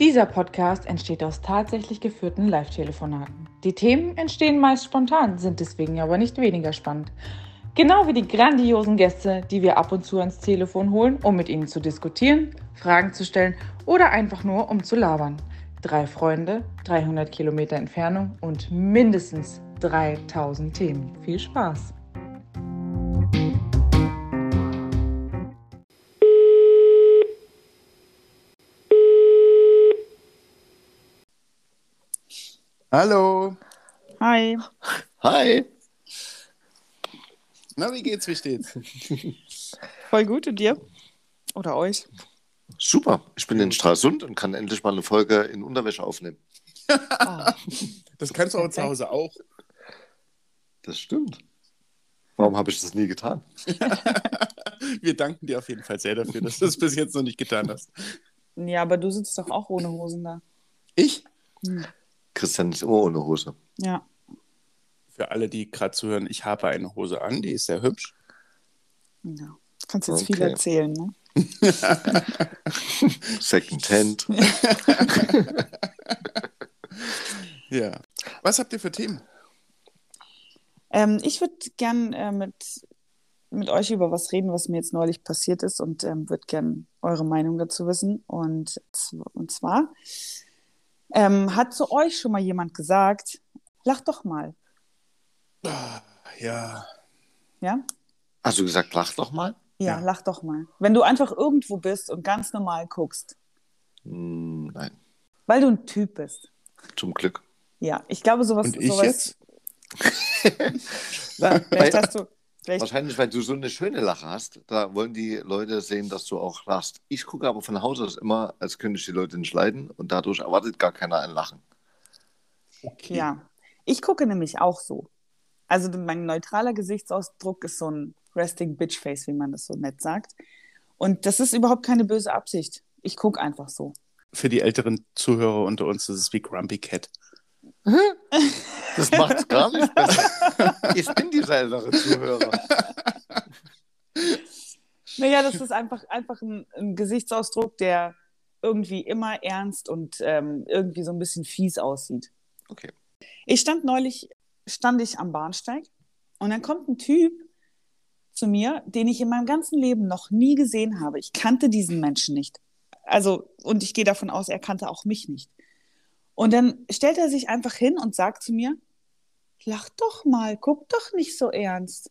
Dieser Podcast entsteht aus tatsächlich geführten Live-Telefonaten. Die Themen entstehen meist spontan, sind deswegen aber nicht weniger spannend. Genau wie die grandiosen Gäste, die wir ab und zu ans Telefon holen, um mit ihnen zu diskutieren, Fragen zu stellen oder einfach nur um zu labern. Drei Freunde, 300 Kilometer Entfernung und mindestens 3000 Themen. Viel Spaß! Hallo. Hi. Hi. Na, wie geht's? Wie steht's? Voll gut und dir? Oder euch? Super. Ich bin in Stralsund und kann endlich mal eine Folge in Unterwäsche aufnehmen. Oh. Das kannst du aber zu Hause auch. Das stimmt. Warum habe ich das nie getan? Wir danken dir auf jeden Fall sehr dafür, dass du es bis jetzt noch nicht getan hast. Ja, aber du sitzt doch auch ohne Hosen da. Ich? Hm. Christian ist immer ohne Hose. Ja. Für alle, die gerade zuhören, ich habe eine Hose an, die ist sehr hübsch. ja. Kannst jetzt viel Okay. erzählen, ne? Second Hand. Ja. Was habt ihr für Themen? Ähm, ich würde gern äh, mit, mit euch über was reden, was mir jetzt neulich passiert ist und ähm, würde gern eure Meinung dazu wissen. Und, und zwar ähm, hat zu euch schon mal jemand gesagt, lach doch mal, Ja. ja? Hast du gesagt, lach doch mal? Ja, Ja. lach doch mal. Wenn du einfach irgendwo bist und ganz normal guckst, Hm, nein, weil du ein Typ bist. zum Glück. Ja, ich glaube, sowas. Und ich sowas jetzt? Vielleicht hast du. Vielleicht, Wahrscheinlich, weil du so eine schöne Lache hast. Da wollen die Leute sehen, dass du auch lachst. Ich gucke aber von Haus aus immer, als könnte ich die Leute nicht leiden und dadurch erwartet gar keiner ein Lachen. Okay. Ja, ich gucke nämlich auch so. Also mein neutraler Gesichtsausdruck ist so ein Resting Bitch Face, wie man das so nett sagt. Und das ist überhaupt keine böse Absicht. Ich gucke einfach so. Für die älteren Zuhörer unter uns, das ist wie Grumpy Cat. Das macht es gar nicht besser. Ich bin dieser ältere Zuhörer. Naja, das ist einfach, einfach ein, ein Gesichtsausdruck, der irgendwie immer ernst und ähm, irgendwie so ein bisschen fies aussieht. Okay. Ich stand neulich, stand ich am Bahnsteig und dann kommt ein Typ zu mir, den ich in meinem ganzen Leben noch nie gesehen habe. Ich kannte diesen Menschen nicht. Also, und ich gehe davon aus, er kannte auch mich nicht. Und dann stellt er sich einfach hin und sagt zu mir, lach doch mal, guck doch nicht so ernst.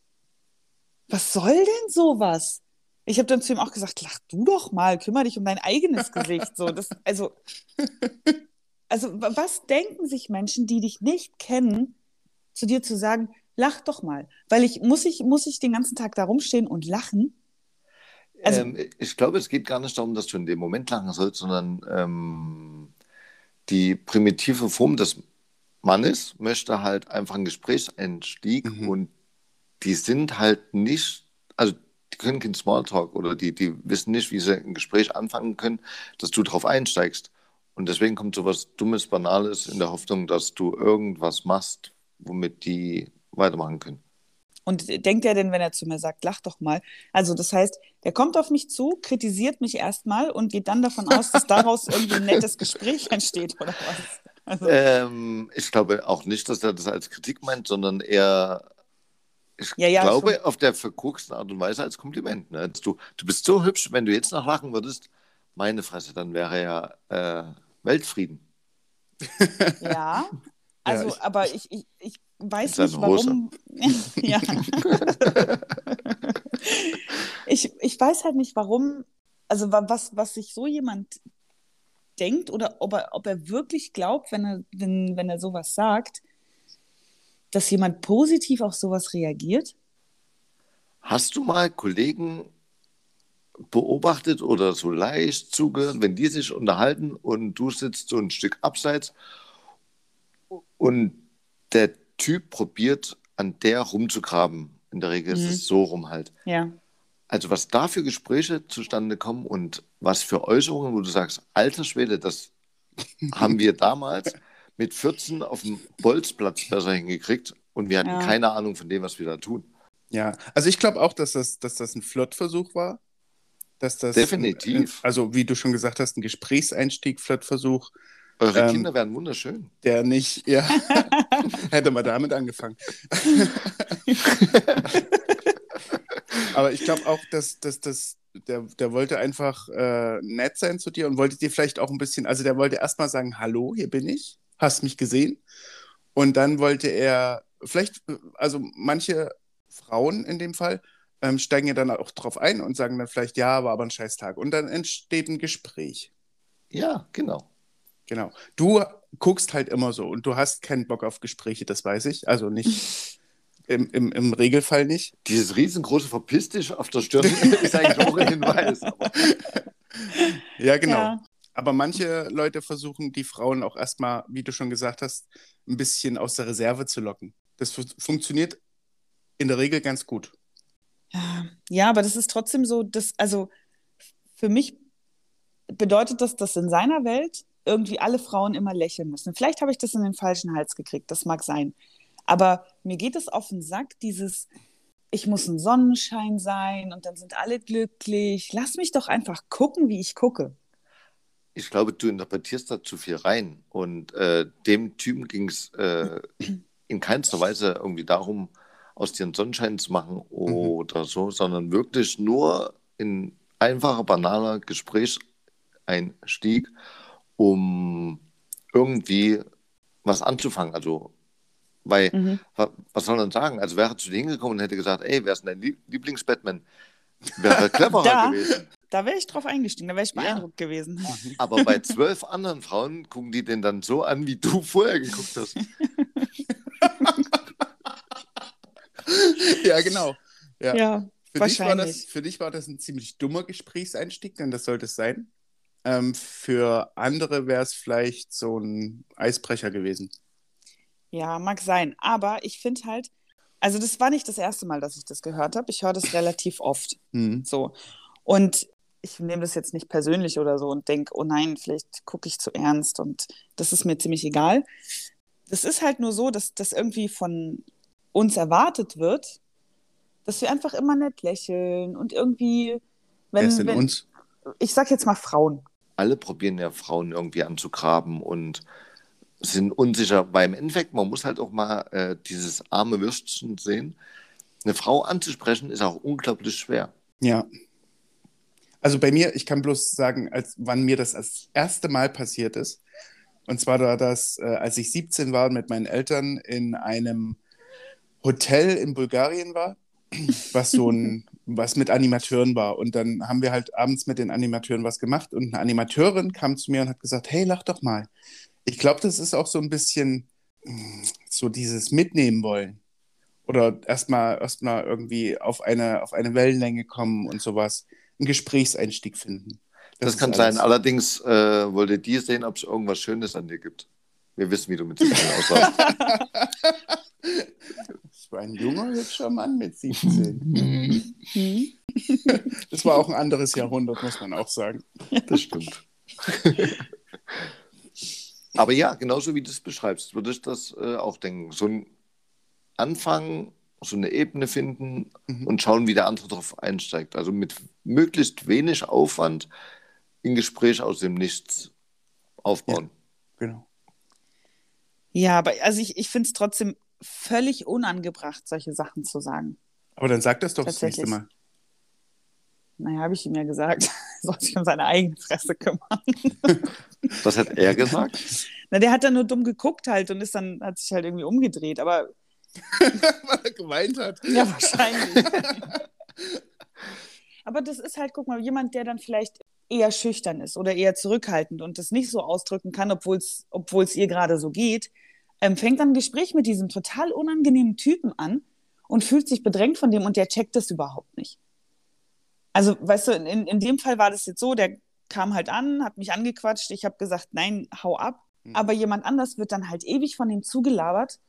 Was soll denn sowas? Ich habe dann zu ihm auch gesagt, lach du doch mal, kümmere dich um dein eigenes Gesicht. So, das, also, also wa- was denken sich Menschen, die dich nicht kennen, zu dir zu sagen, lach doch mal. Weil ich, muss ich, muss ich den ganzen Tag da rumstehen und lachen? Also- ähm, ich glaube, es geht gar nicht darum, dass du in dem Moment lachen sollst, sondern ähm, die primitive Form des Mannes möchte halt einfach einen Gesprächseinstieg Mhm. und die sind halt nicht, also die können kein Smalltalk oder die, die wissen nicht, wie sie ein Gespräch anfangen können, dass du drauf einsteigst. Und deswegen kommt so was Dummes, Banales in der Hoffnung, dass du irgendwas machst, womit die weitermachen können. Und denkt er denn, wenn er zu mir sagt, lach doch mal? Also das heißt, der kommt auf mich zu, kritisiert mich erstmal und geht dann davon aus, dass daraus irgendwie ein nettes Gespräch entsteht oder was? Also, Ähm, ich glaube auch nicht, dass er das als Kritik meint, sondern eher, ich Ja, ja, glaube, schon. auf der verkorksten Art und Weise als Kompliment. Ne? Du, du bist so hübsch, wenn du jetzt noch lachen würdest, meine Fresse, dann wäre ja äh, Weltfrieden. ja, also, ich- aber ich, ich, ich weiß nicht, warum. ja. ich, ich weiß halt nicht, warum, also wa- was, was sich so jemand denkt oder ob er, ob er wirklich glaubt, wenn er, wenn, wenn er sowas sagt, dass jemand positiv auf sowas reagiert. Hast du mal Kollegen beobachtet oder so leicht zugehört, wenn die sich unterhalten und du sitzt so ein Stück abseits und der Typ probiert an der rumzugraben. In der Regel ist Mhm. es so rum halt. Ja. Also was da für Gespräche zustande kommen und was für Äußerungen, wo du sagst, alter Schwede, das haben wir damals mit 14 auf dem Bolzplatz besser hingekriegt und wir hatten Ja. keine Ahnung von dem, was wir da tun. Ja, also ich glaube auch, dass das, dass das ein Flirtversuch war. dass das. Definitiv. Also, wie du schon gesagt hast, ein Gesprächseinstieg, Flirtversuch, Eure Ähm, Kinder werden wunderschön. der nicht, ja, hätte man damit angefangen. Aber ich glaube auch, dass, dass, dass der, der wollte einfach äh, nett sein zu dir und wollte dir vielleicht auch ein bisschen, also der wollte erstmal sagen, hallo, hier bin ich, hast mich gesehen. Und dann wollte er, vielleicht, also manche Frauen in dem Fall, ähm, steigen ja dann auch drauf ein und sagen dann vielleicht, ja, war aber ein scheiß Tag. Und dann entsteht ein Gespräch. Ja, genau. Genau. Du guckst halt immer so und du hast keinen Bock auf Gespräche, das weiß ich. Also nicht im, im, im Regelfall nicht. Dieses riesengroße Verpiss dich auf der Stirn ist eigentlich auch ein Hinweis. Aber Ja, genau. Ja. Aber manche Leute versuchen, die Frauen auch erstmal, wie du schon gesagt hast, ein bisschen aus der Reserve zu locken. Das fu funktioniert in der Regel ganz gut. Ja, ja, aber das ist trotzdem so, dass, also für mich bedeutet das, dass in seiner Welt irgendwie alle Frauen immer lächeln müssen. Vielleicht habe ich das in den falschen Hals gekriegt, das mag sein. Aber mir geht es auf den Sack, dieses, ich muss ein Sonnenschein sein und dann sind alle glücklich. Lass mich doch einfach gucken, wie ich gucke. ich glaube, du interpretierst da zu viel rein. Und äh, dem Typen ging es äh, in keinster Weise irgendwie darum, aus dir einen Sonnenschein zu machen oder so, sondern wirklich nur in einfacher, banaler Gesprächseinstieg, um irgendwie was anzufangen. Also, weil, Mhm. wa- was soll man sagen? Also wäre zu dir hingekommen und hätte gesagt, ey, wer ist denn dein Lieb- Lieblings-Batman? Wäre cleverer Da. gewesen. Da wäre ich drauf eingestiegen, da wäre ich Ja. beeindruckt gewesen. Aber bei zwölf anderen Frauen gucken die den dann so an, wie du vorher geguckt hast. Ja, genau. Ja. Ja, Für dich, war das, für dich war das ein ziemlich dummer Gesprächseinstieg, denn das sollte es sein. Ähm, für andere wäre es vielleicht so ein Eisbrecher gewesen. Ja, mag sein. Aber ich finde halt, also das war nicht das erste Mal, dass ich das gehört habe. Ich höre das relativ oft. Hm. So. Und ich nehme das jetzt nicht persönlich oder so und denke, oh nein, vielleicht gucke ich zu ernst und das ist mir ziemlich egal. Das ist halt nur so, dass das irgendwie von uns erwartet wird, dass wir einfach immer nett lächeln und irgendwie, Wer wenn, ist denn wenn uns? Ich sag jetzt mal Frauen. Alle probieren ja Frauen irgendwie anzugraben und sind unsicher, weil im Endeffekt, man muss halt auch mal äh, dieses arme Würstchen sehen. Eine Frau anzusprechen ist auch unglaublich schwer. Ja. Also bei mir, ich kann bloß sagen, als wann mir das das erste Mal passiert ist. Und zwar war das, äh, als ich 17 war und mit meinen Eltern in einem Hotel in Bulgarien war, was so ein, was mit Animateuren war. Und dann haben wir halt abends mit den Animateuren was gemacht und eine Animateurin kam zu mir und hat gesagt, hey, lach doch mal. Ich glaube, das ist auch so ein bisschen mh, so dieses Mitnehmen wollen. Oder erstmal erstmal irgendwie auf eine, auf eine Wellenlänge kommen und sowas. Einen Gesprächseinstieg finden. Das, ist kann sein. Allerdings äh, wollte die sehen, ob es irgendwas Schönes an dir gibt. Wir wissen, wie du mit 17 aussahst. War ein junger, hübscher Mann mit 17. Hm? Das war auch ein anderes Jahrhundert, muss man auch sagen. Das stimmt. Aber ja, genauso wie du es beschreibst, würde ich das äh, auch denken. So ein Anfang, so eine Ebene finden Mhm. und schauen, wie der andere darauf einsteigt. Also mit möglichst wenig Aufwand ein Gespräch aus dem Nichts aufbauen. Genau. Ja, aber also ich, ich finde es trotzdem völlig unangebracht, solche Sachen zu sagen. Aber dann sag das doch das nächste Tatsächlich. Mal. Naja, habe ich ihm ja gesagt, er soll sich um seine eigene Fresse kümmern. Das hat er gesagt. Na, der hat dann nur dumm geguckt halt und ist dann, hat sich halt irgendwie umgedreht, aber Weil er geweint hat. ja, wahrscheinlich. aber das ist halt, guck mal, jemand, der dann vielleicht eher schüchtern ist oder eher zurückhaltend und das nicht so ausdrücken kann, obwohl es ihr gerade so geht, ähm, fängt dann ein Gespräch mit diesem total unangenehmen Typen an und fühlt sich bedrängt von dem und der checkt das überhaupt nicht. Also, weißt du, in, in dem Fall war das jetzt so, der kam halt an, hat mich angequatscht, ich habe gesagt, nein, hau ab. Mhm. Aber jemand anders wird dann halt ewig von dem zugelabert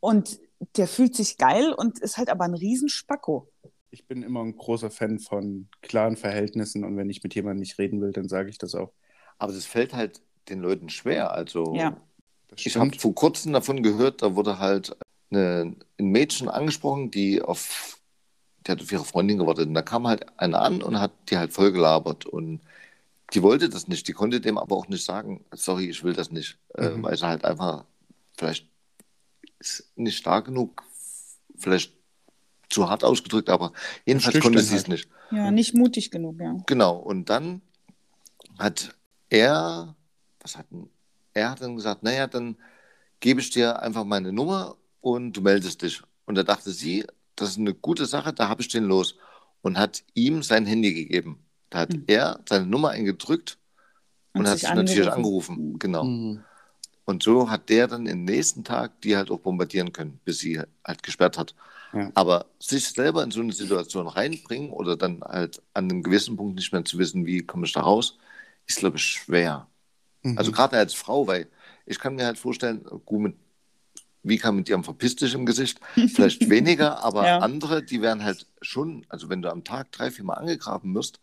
und der fühlt sich geil und ist halt aber ein Riesenspacko. Ich bin immer ein großer Fan von klaren Verhältnissen und wenn ich mit jemandem nicht reden will, dann sage ich das auch. Aber das fällt halt den Leuten schwer. Also Ja. Das ich habe vor kurzem davon gehört, da wurde halt eine, ein Mädchen angesprochen, die auf die hat auf ihre Freundin gewartet. Und da kam halt einer an und hat die halt voll gelabert. Und die wollte das nicht. Die konnte dem aber auch nicht sagen, sorry, ich will das nicht. Äh, Mhm. weil sie halt einfach vielleicht nicht stark genug, vielleicht zu hart ausgedrückt, aber jedenfalls konnte sie es halt. nicht. Ja, nicht mutig genug, ja. Genau, und dann hat er, was hat denn, er hat dann gesagt, naja, dann gebe ich dir einfach meine Nummer und du meldest dich. Und da dachte sie, das ist eine gute Sache, da habe ich den los. Und hat ihm sein Handy gegeben. Da hat Hm. er seine Nummer eingedrückt und, Und hat sich sich natürlich angerufen. angerufen. Genau. Mhm. Und so hat der dann den nächsten Tag die halt auch bombardieren können, bis sie halt gesperrt hat. Ja. Aber sich selber in so eine Situation reinbringen oder dann halt an einem gewissen Punkt nicht mehr zu wissen, wie komme ich da raus, ist, glaube ich, schwer. Mhm. Also gerade als Frau, weil ich kann mir halt vorstellen, gut, mit, wie kann mit ihrem verpiss dich im Gesicht, vielleicht weniger, aber Ja. andere, die werden halt schon, also wenn du am Tag drei, vier Mal angegraben wirst,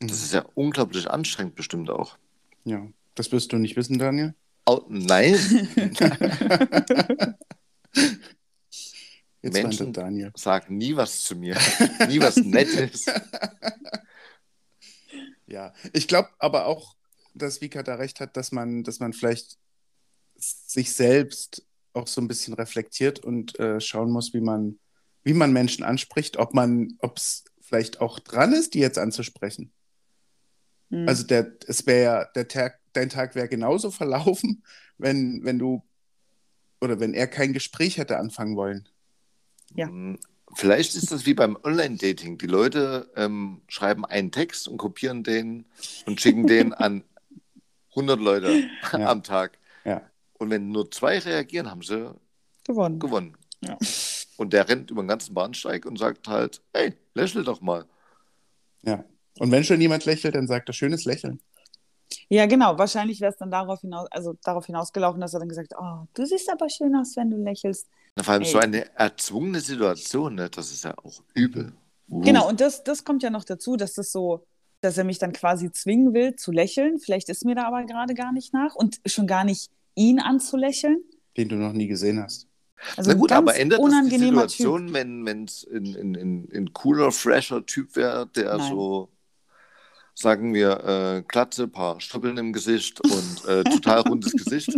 Mhm. das ist ja unglaublich anstrengend bestimmt auch. ja, das wirst du nicht wissen, Daniel. Au, nein, Jetzt Menschen- Daniel. sag nie was zu mir, nie was Nettes. Ja, ich glaube aber auch, dass Vika da recht hat, dass man, dass man vielleicht sich selbst auch so ein bisschen reflektiert und äh, schauen muss, wie man, wie man Menschen anspricht, ob man, ob es vielleicht auch dran ist, die jetzt anzusprechen. Hm. Also der, es wäre ja, der Tag, dein Tag wäre genauso verlaufen, wenn, wenn du oder wenn er kein Gespräch hätte anfangen wollen. Ja. Hm, Vielleicht ist das wie beim Online-Dating. Die Leute ähm, schreiben einen Text und kopieren den und schicken den an 100 Leute Ja. am Tag. Ja. Und wenn nur zwei reagieren, haben sie gewonnen. gewonnen. Ja. Und der rennt über den ganzen Bahnsteig und sagt halt, hey, lächel doch mal. Ja. Und wenn schon jemand lächelt, dann sagt er schönes Lächeln. Ja, genau. Wahrscheinlich wäre es dann darauf hinaus, also darauf hinausgelaufen, dass er dann gesagt, oh, du siehst aber schön aus, wenn du lächelst. Na, Vor allem Ey. so eine erzwungene Situation, ne? das ist ja auch übel. Uh. Genau, und das, das kommt ja noch dazu, dass das so, dass er mich dann quasi zwingen will zu lächeln. Vielleicht ist mir da aber gerade gar nicht nach und schon gar nicht ihn anzulächeln. Den du noch nie gesehen hast. Also Na gut, aber ändert das die Situation, wenn es ein, cooler, fresher Typ wäre, der Nein. so, sagen wir, äh, Glatze, paar Stoppeln im Gesicht und äh, total rundes Gesicht?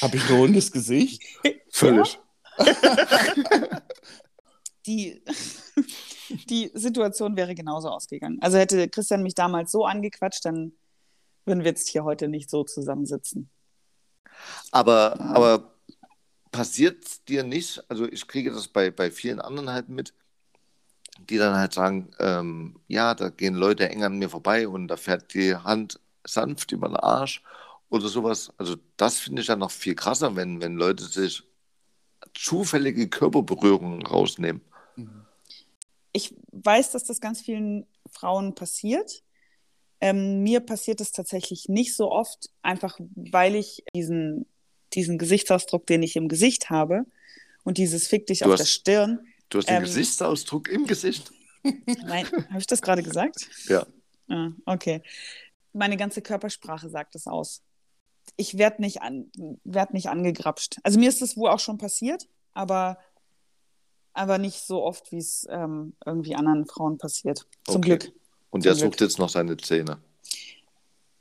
Habe ich ein rundes Gesicht? Völlig. die, die Situation wäre genauso ausgegangen. Also hätte Christian mich damals so angequatscht, dann würden wir jetzt hier heute nicht so zusammensitzen. Aber, aber passiert dir nicht, also ich kriege das bei, bei vielen anderen halt mit, die dann halt sagen, ähm, ja, da gehen Leute eng an mir vorbei und da fährt die Hand sanft über den Arsch oder sowas. Also das finde ich ja noch viel krasser, wenn, wenn Leute sich zufällige Körperberührungen rausnehmen. Ich weiß, dass das ganz vielen Frauen passiert. Ähm, mir passiert es tatsächlich nicht so oft, einfach weil ich diesen, diesen Gesichtsausdruck, den ich im Gesicht habe und dieses Fick dich Du auf hast- der Stirn. Du hast den Ähm, Gesichtsausdruck im Gesicht. Nein, habe ich das gerade gesagt? Ja. Ah, okay. Meine ganze Körpersprache sagt es aus. Ich werde nicht, an, werd nicht angegrapscht. Also mir ist das wohl auch schon passiert, aber, aber nicht so oft, wie es ähm, irgendwie anderen Frauen passiert. Zum Okay. Glück. Und der Zum Glück. sucht jetzt noch seine Zähne.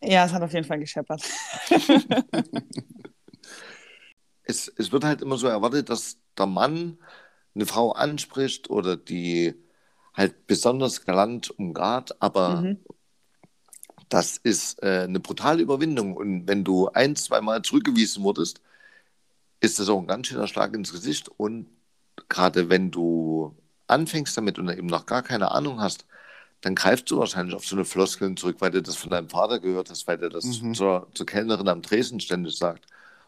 Ja, es hat auf jeden Fall gescheppert. es, es wird halt immer so erwartet, dass der Mann eine Frau anspricht oder die halt besonders galant umgart, aber Mhm. das ist äh, eine brutale Überwindung. Und wenn du ein, zweimal zurückgewiesen wurdest, ist das auch ein ganz schöner Schlag ins Gesicht. Und gerade wenn du anfängst damit und eben noch gar keine Ahnung hast, dann greifst du wahrscheinlich auf so eine Floskeln zurück, weil du das von deinem Vater gehört hast, weil der das Mhm. zur, zur Kellnerin am Tresen ständig sagt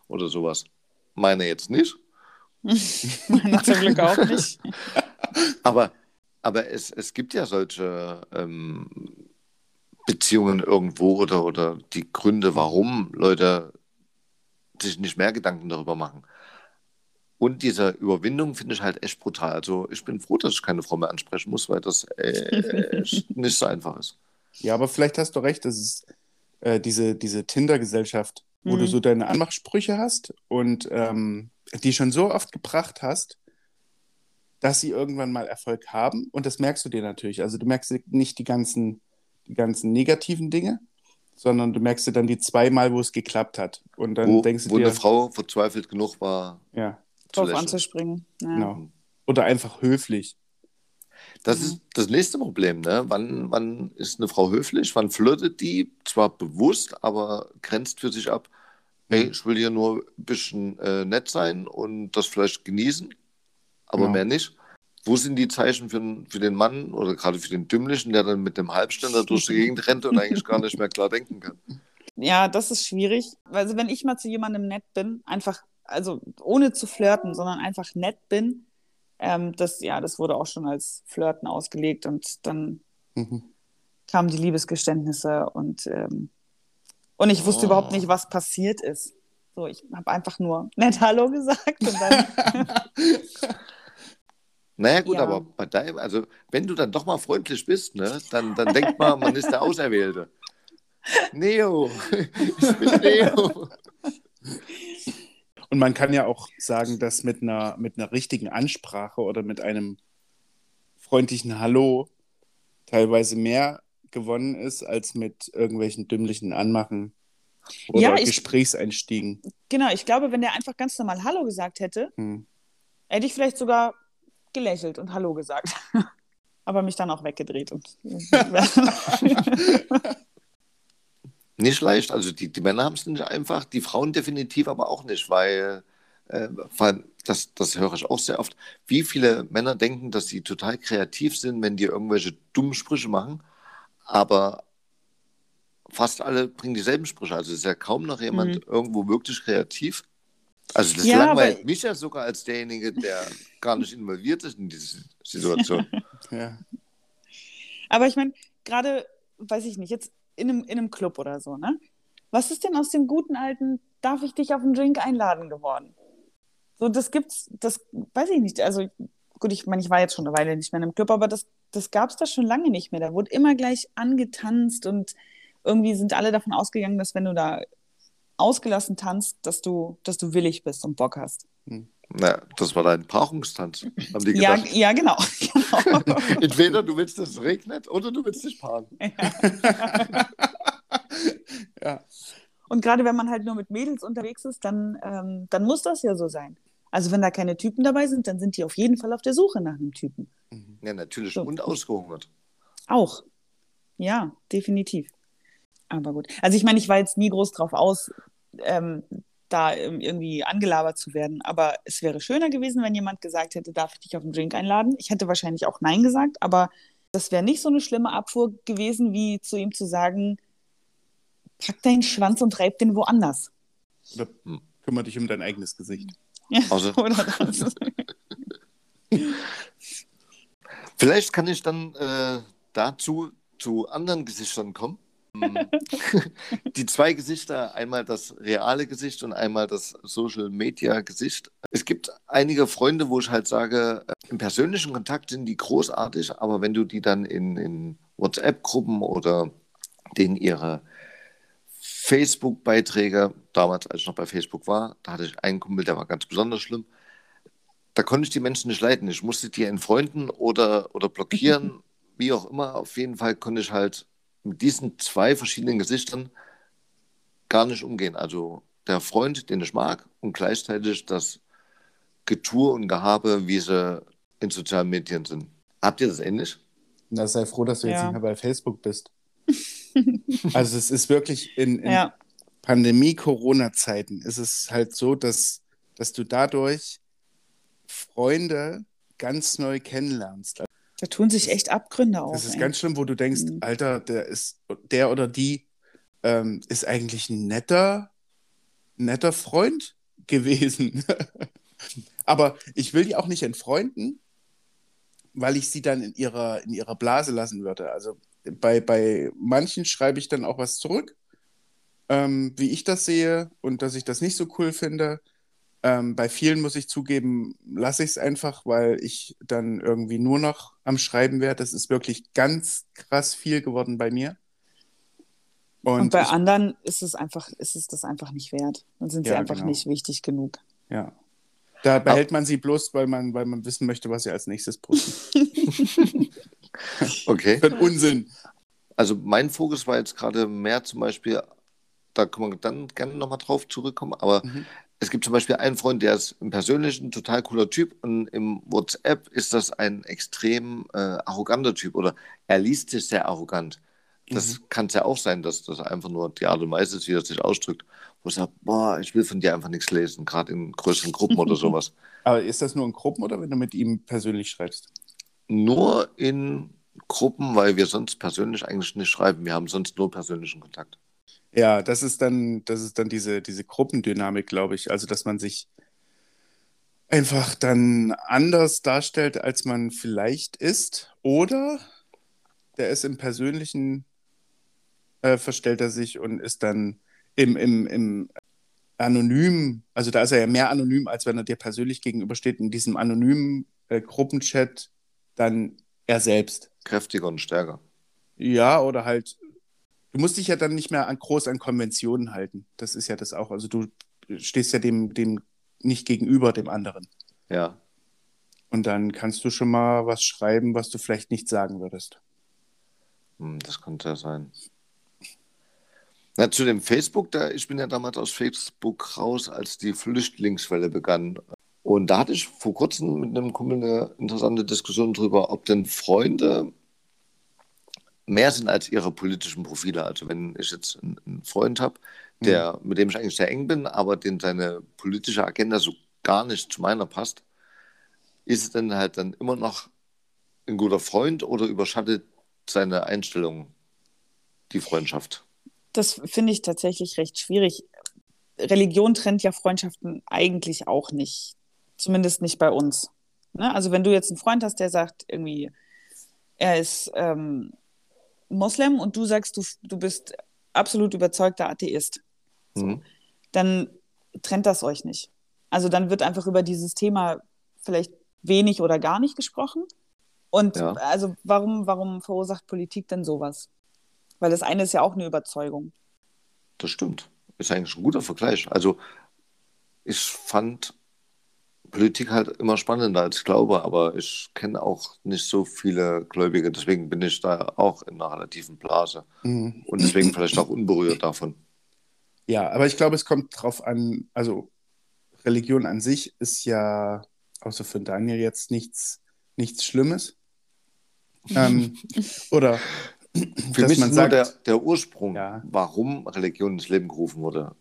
oder sowas. Meine jetzt nicht. Zum Glück auch nicht. Aber, aber es, es gibt ja solche ähm, Beziehungen irgendwo oder, oder die Gründe, warum Leute sich nicht mehr Gedanken darüber machen. Und diese Überwindung finde ich halt echt brutal. Also ich bin froh, dass ich keine Frau mehr ansprechen muss, weil das echt nicht so einfach ist. Ja, aber vielleicht hast du recht, das ist äh, diese, diese Tinder-Gesellschaft, wo Mhm. du so deine Anmachsprüche hast und ähm, die schon so oft gebracht hast, dass sie irgendwann mal Erfolg haben. Und das merkst du dir natürlich. Also du merkst nicht die ganzen, die ganzen negativen Dinge, sondern du merkst dir dann die zweimal, wo es geklappt hat. Und dann wo, denkst du wo dir, eine Frau verzweifelt genug war, ja, Drauf lächeln. anzuspringen. Ja. genau. Oder einfach höflich. Das ist das nächste Problem, ne? Wann, wann ist eine Frau höflich? Wann flirtet die? Zwar bewusst, aber grenzt für sich ab. Hey, ich will hier nur ein bisschen äh, nett sein und das vielleicht genießen, aber Genau. mehr nicht. Wo sind die Zeichen für, für den Mann oder gerade für den Dümmlichen, der dann mit dem Halbständer durch die Gegend rennt und eigentlich gar nicht mehr klar denken kann? Ja, das ist schwierig. Also wenn ich mal zu jemandem nett bin, einfach, also ohne zu flirten, sondern einfach nett bin, ähm, das, ja, das wurde auch schon als Flirten ausgelegt und dann Mhm. kamen die Liebesgeständnisse und, ähm, und ich wusste Oh. überhaupt nicht, was passiert ist. So, ich habe einfach nur nett Hallo gesagt und dann, Naja, gut, Ja. aber bei deinem, also wenn du dann doch mal freundlich bist, ne, dann, dann denkt man, man ist der Auserwählte. Neo, ich bin Neo. Und man kann ja auch sagen, dass mit einer, mit einer richtigen Ansprache oder mit einem freundlichen Hallo teilweise mehr gewonnen ist, als mit irgendwelchen dümmlichen Anmachen oder Ja, ich- Gesprächseinstiegen. genau, ich glaube, wenn der einfach ganz normal Hallo gesagt hätte, Hm. hätte ich vielleicht sogar gelächelt und Hallo gesagt. Aber mich dann auch weggedreht. Und, Nicht leicht, also die, die Männer haben es nicht einfach, die Frauen definitiv aber auch nicht, weil, äh, weil das, das höre ich auch sehr oft, wie viele Männer denken, dass sie total kreativ sind, wenn die irgendwelche dummen Sprüche machen, aber fast alle bringen dieselben Sprüche, also ist ja kaum noch jemand irgendwo wirklich kreativ. Also das Ja, langweilt aber- mich ja sogar als derjenige, der gar nicht involviert ist in diese Situation. Ja. Aber ich meine, gerade, weiß ich nicht, jetzt in einem, in einem Club oder so, ne? Was ist denn aus dem guten alten, darf ich dich auf einen Drink einladen geworden? So, das gibt's, das weiß ich nicht. Also, gut, ich meine, ich war jetzt schon eine Weile nicht mehr in einem Club, aber das, das gab's da schon lange nicht mehr. Da wurde immer gleich angetanzt und irgendwie sind alle davon ausgegangen, dass wenn du da ausgelassen tanzt, dass du, dass du willig bist und Bock hast. Na, das war dein Paarungstanz, haben die Ja, gedacht. ja, genau. genau. Entweder du willst, dass es regnet oder du willst dich paaren. ja. Und gerade wenn man halt nur mit Mädels unterwegs ist, dann, ähm, dann muss das ja so sein. Also wenn da keine Typen dabei sind, dann sind die auf jeden Fall auf der Suche nach einem Typen. Ja, natürlich. So. Und ausgehungert. Auch. Ja, definitiv. Aber gut. Also ich meine, ich war jetzt nie groß drauf aus, ähm, da ähm, irgendwie angelabert zu werden. Aber es wäre schöner gewesen, wenn jemand gesagt hätte, darf ich dich auf einen Drink einladen? Ich hätte wahrscheinlich auch Nein gesagt, aber das wäre nicht so eine schlimme Abfuhr gewesen, wie zu ihm zu sagen, pack deinen Schwanz und treib den woanders. Oder kümmere dich um dein eigenes Gesicht. Ja, Also- oder das. Vielleicht kann ich dann äh, dazu zu anderen Gesichtern kommen. Die zwei Gesichter, einmal das reale Gesicht und einmal das Social Media Gesicht. Es gibt einige Freunde, wo ich halt sage, äh, im persönlichen Kontakt sind die großartig, aber wenn du die dann in, in WhatsApp-Gruppen oder denen ihre Facebook-Beiträge, damals als ich noch bei Facebook war, da hatte ich einen Kumpel, der war ganz besonders schlimm. Da konnte ich die Menschen nicht leiten. Ich musste die entfreunden oder, oder blockieren, wie auch immer. Auf jeden Fall konnte ich halt mit diesen zwei verschiedenen Gesichtern gar nicht umgehen. Also der Freund, den ich mag, und gleichzeitig das Getue und Gehabe, wie sie in sozialen Medien sind. Habt ihr das ähnlich? Na, sei froh, dass du jetzt Ja. nicht mehr bei Facebook bist. also es ist wirklich in, in Ja, Pandemie-Corona-Zeiten ist es halt so, dass, dass du dadurch Freunde ganz neu kennenlernst. Da tun sich echt Abgründe auf. Das ist ey. ganz schlimm, wo du denkst, Mhm. Alter, der ist der oder die ähm, ist eigentlich ein netter, netter Freund gewesen. Aber ich will die auch nicht entfreunden, weil ich sie dann in ihrer, in ihrer Blase lassen würde. Also bei, bei manchen schreibe ich dann auch was zurück, ähm, wie ich das sehe und dass ich das nicht so cool finde. Ähm, bei vielen muss ich zugeben, lasse ich es einfach, weil ich dann irgendwie nur noch am Schreiben wäre. Das ist wirklich ganz krass viel geworden bei mir. Und, Und bei ich, anderen ist es einfach, ist es das einfach nicht wert. Dann sind sie Ja, einfach genau. nicht wichtig genug. ja. Da behält man sie bloß, weil man, weil man wissen möchte, was sie als nächstes posten. Okay. Für einen Unsinn. Also mein Fokus war jetzt gerade mehr zum Beispiel, da kann man dann gerne nochmal drauf zurückkommen, aber Mhm. Es gibt zum Beispiel einen Freund, der ist im Persönlichen ein total cooler Typ und im WhatsApp ist das ein extrem äh, arroganter Typ oder er liest sich sehr arrogant. Das kann es ja auch sein, dass das einfach nur die Art und Weise ist, wie er sich ausdrückt. Wo er sagt, boah, ich will von dir einfach nichts lesen, gerade in größeren Gruppen oder sowas. Aber ist das nur in Gruppen oder wenn du mit ihm persönlich schreibst? Nur in Gruppen, weil wir sonst persönlich eigentlich nicht schreiben. Wir haben sonst nur persönlichen Kontakt. Ja, das ist dann, das ist dann diese, diese Gruppendynamik, glaube ich. Also, dass man sich einfach dann anders darstellt, als man vielleicht ist. Oder der ist im Persönlichen, äh, verstellt er sich und ist dann im, im, im anonym, also da ist er ja mehr anonym, als wenn er dir persönlich gegenübersteht, in diesem anonymen äh, Gruppenchat dann er selbst. Kräftiger und stärker. Ja, oder halt, du musst dich ja dann nicht mehr an, groß an Konventionen halten. Das ist ja das auch. Also du stehst ja dem, dem nicht gegenüber, dem anderen. Ja. Und dann kannst du schon mal was schreiben, was du vielleicht nicht sagen würdest. Hm, Das könnte ja sein. Na, zu dem Facebook, da, ich bin ja damals aus Facebook raus, als die Flüchtlingswelle begann. Und da hatte ich vor kurzem mit einem Kumpel eine interessante Diskussion darüber, ob denn Freunde mehr sind als ihre politischen Profile. Also wenn ich jetzt einen, Freund habe, der, mit dem ich eigentlich sehr eng bin, aber den seine politische Agenda so gar nicht zu meiner passt, ist es dann halt dann immer noch ein guter Freund oder überschattet seine Einstellung die Freundschaft? Das finde ich tatsächlich recht schwierig. Religion trennt ja Freundschaften eigentlich auch nicht. Zumindest nicht bei uns. Ne? Also wenn du jetzt einen Freund hast, der sagt irgendwie, er ist ähm, Moslem und du sagst, du, du bist absolut überzeugter Atheist, Mhm. dann trennt das euch nicht. Also dann wird einfach über dieses Thema vielleicht wenig oder gar nicht gesprochen. Und Ja. also warum, warum verursacht Politik denn sowas? Weil das eine ist ja auch eine Überzeugung. Das stimmt. Ist eigentlich ein guter Vergleich. Also ich fand Politik halt immer spannender als Glaube, aber ich kenne auch nicht so viele Gläubige, deswegen bin ich da auch in einer relativen Blase Mhm. und deswegen vielleicht auch unberührt davon. Ja, aber ich glaube, es kommt drauf an, also Religion an sich ist ja, außer für Daniel jetzt nichts, nichts Schlimmes. ähm, oder Für dass mich man ist nur sagt, der, der Ursprung, Ja. warum Religion ins Leben gerufen wurde.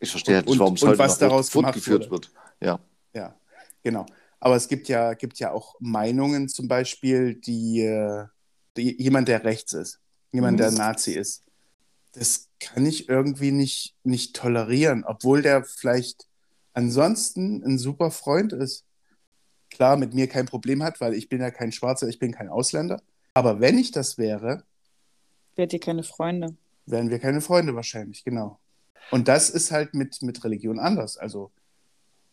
Ich verstehe halt Und- nicht, warum es und heute was noch daraus fortgeführt wurde. wird. Ja. Ja, genau. Aber es gibt ja, gibt ja auch Meinungen zum Beispiel, die, äh, die jemand, der rechts ist, jemand, Mhm. der Nazi ist, das kann ich irgendwie nicht, nicht tolerieren, obwohl der vielleicht ansonsten ein super Freund ist. Klar, mit mir kein Problem hat, weil ich bin ja kein Schwarzer, ich bin kein Ausländer. Aber wenn ich das wäre, Werdet ihr keine Freunde? wären wir keine Freunde wahrscheinlich, genau. Und das ist halt mit, mit Religion anders. Also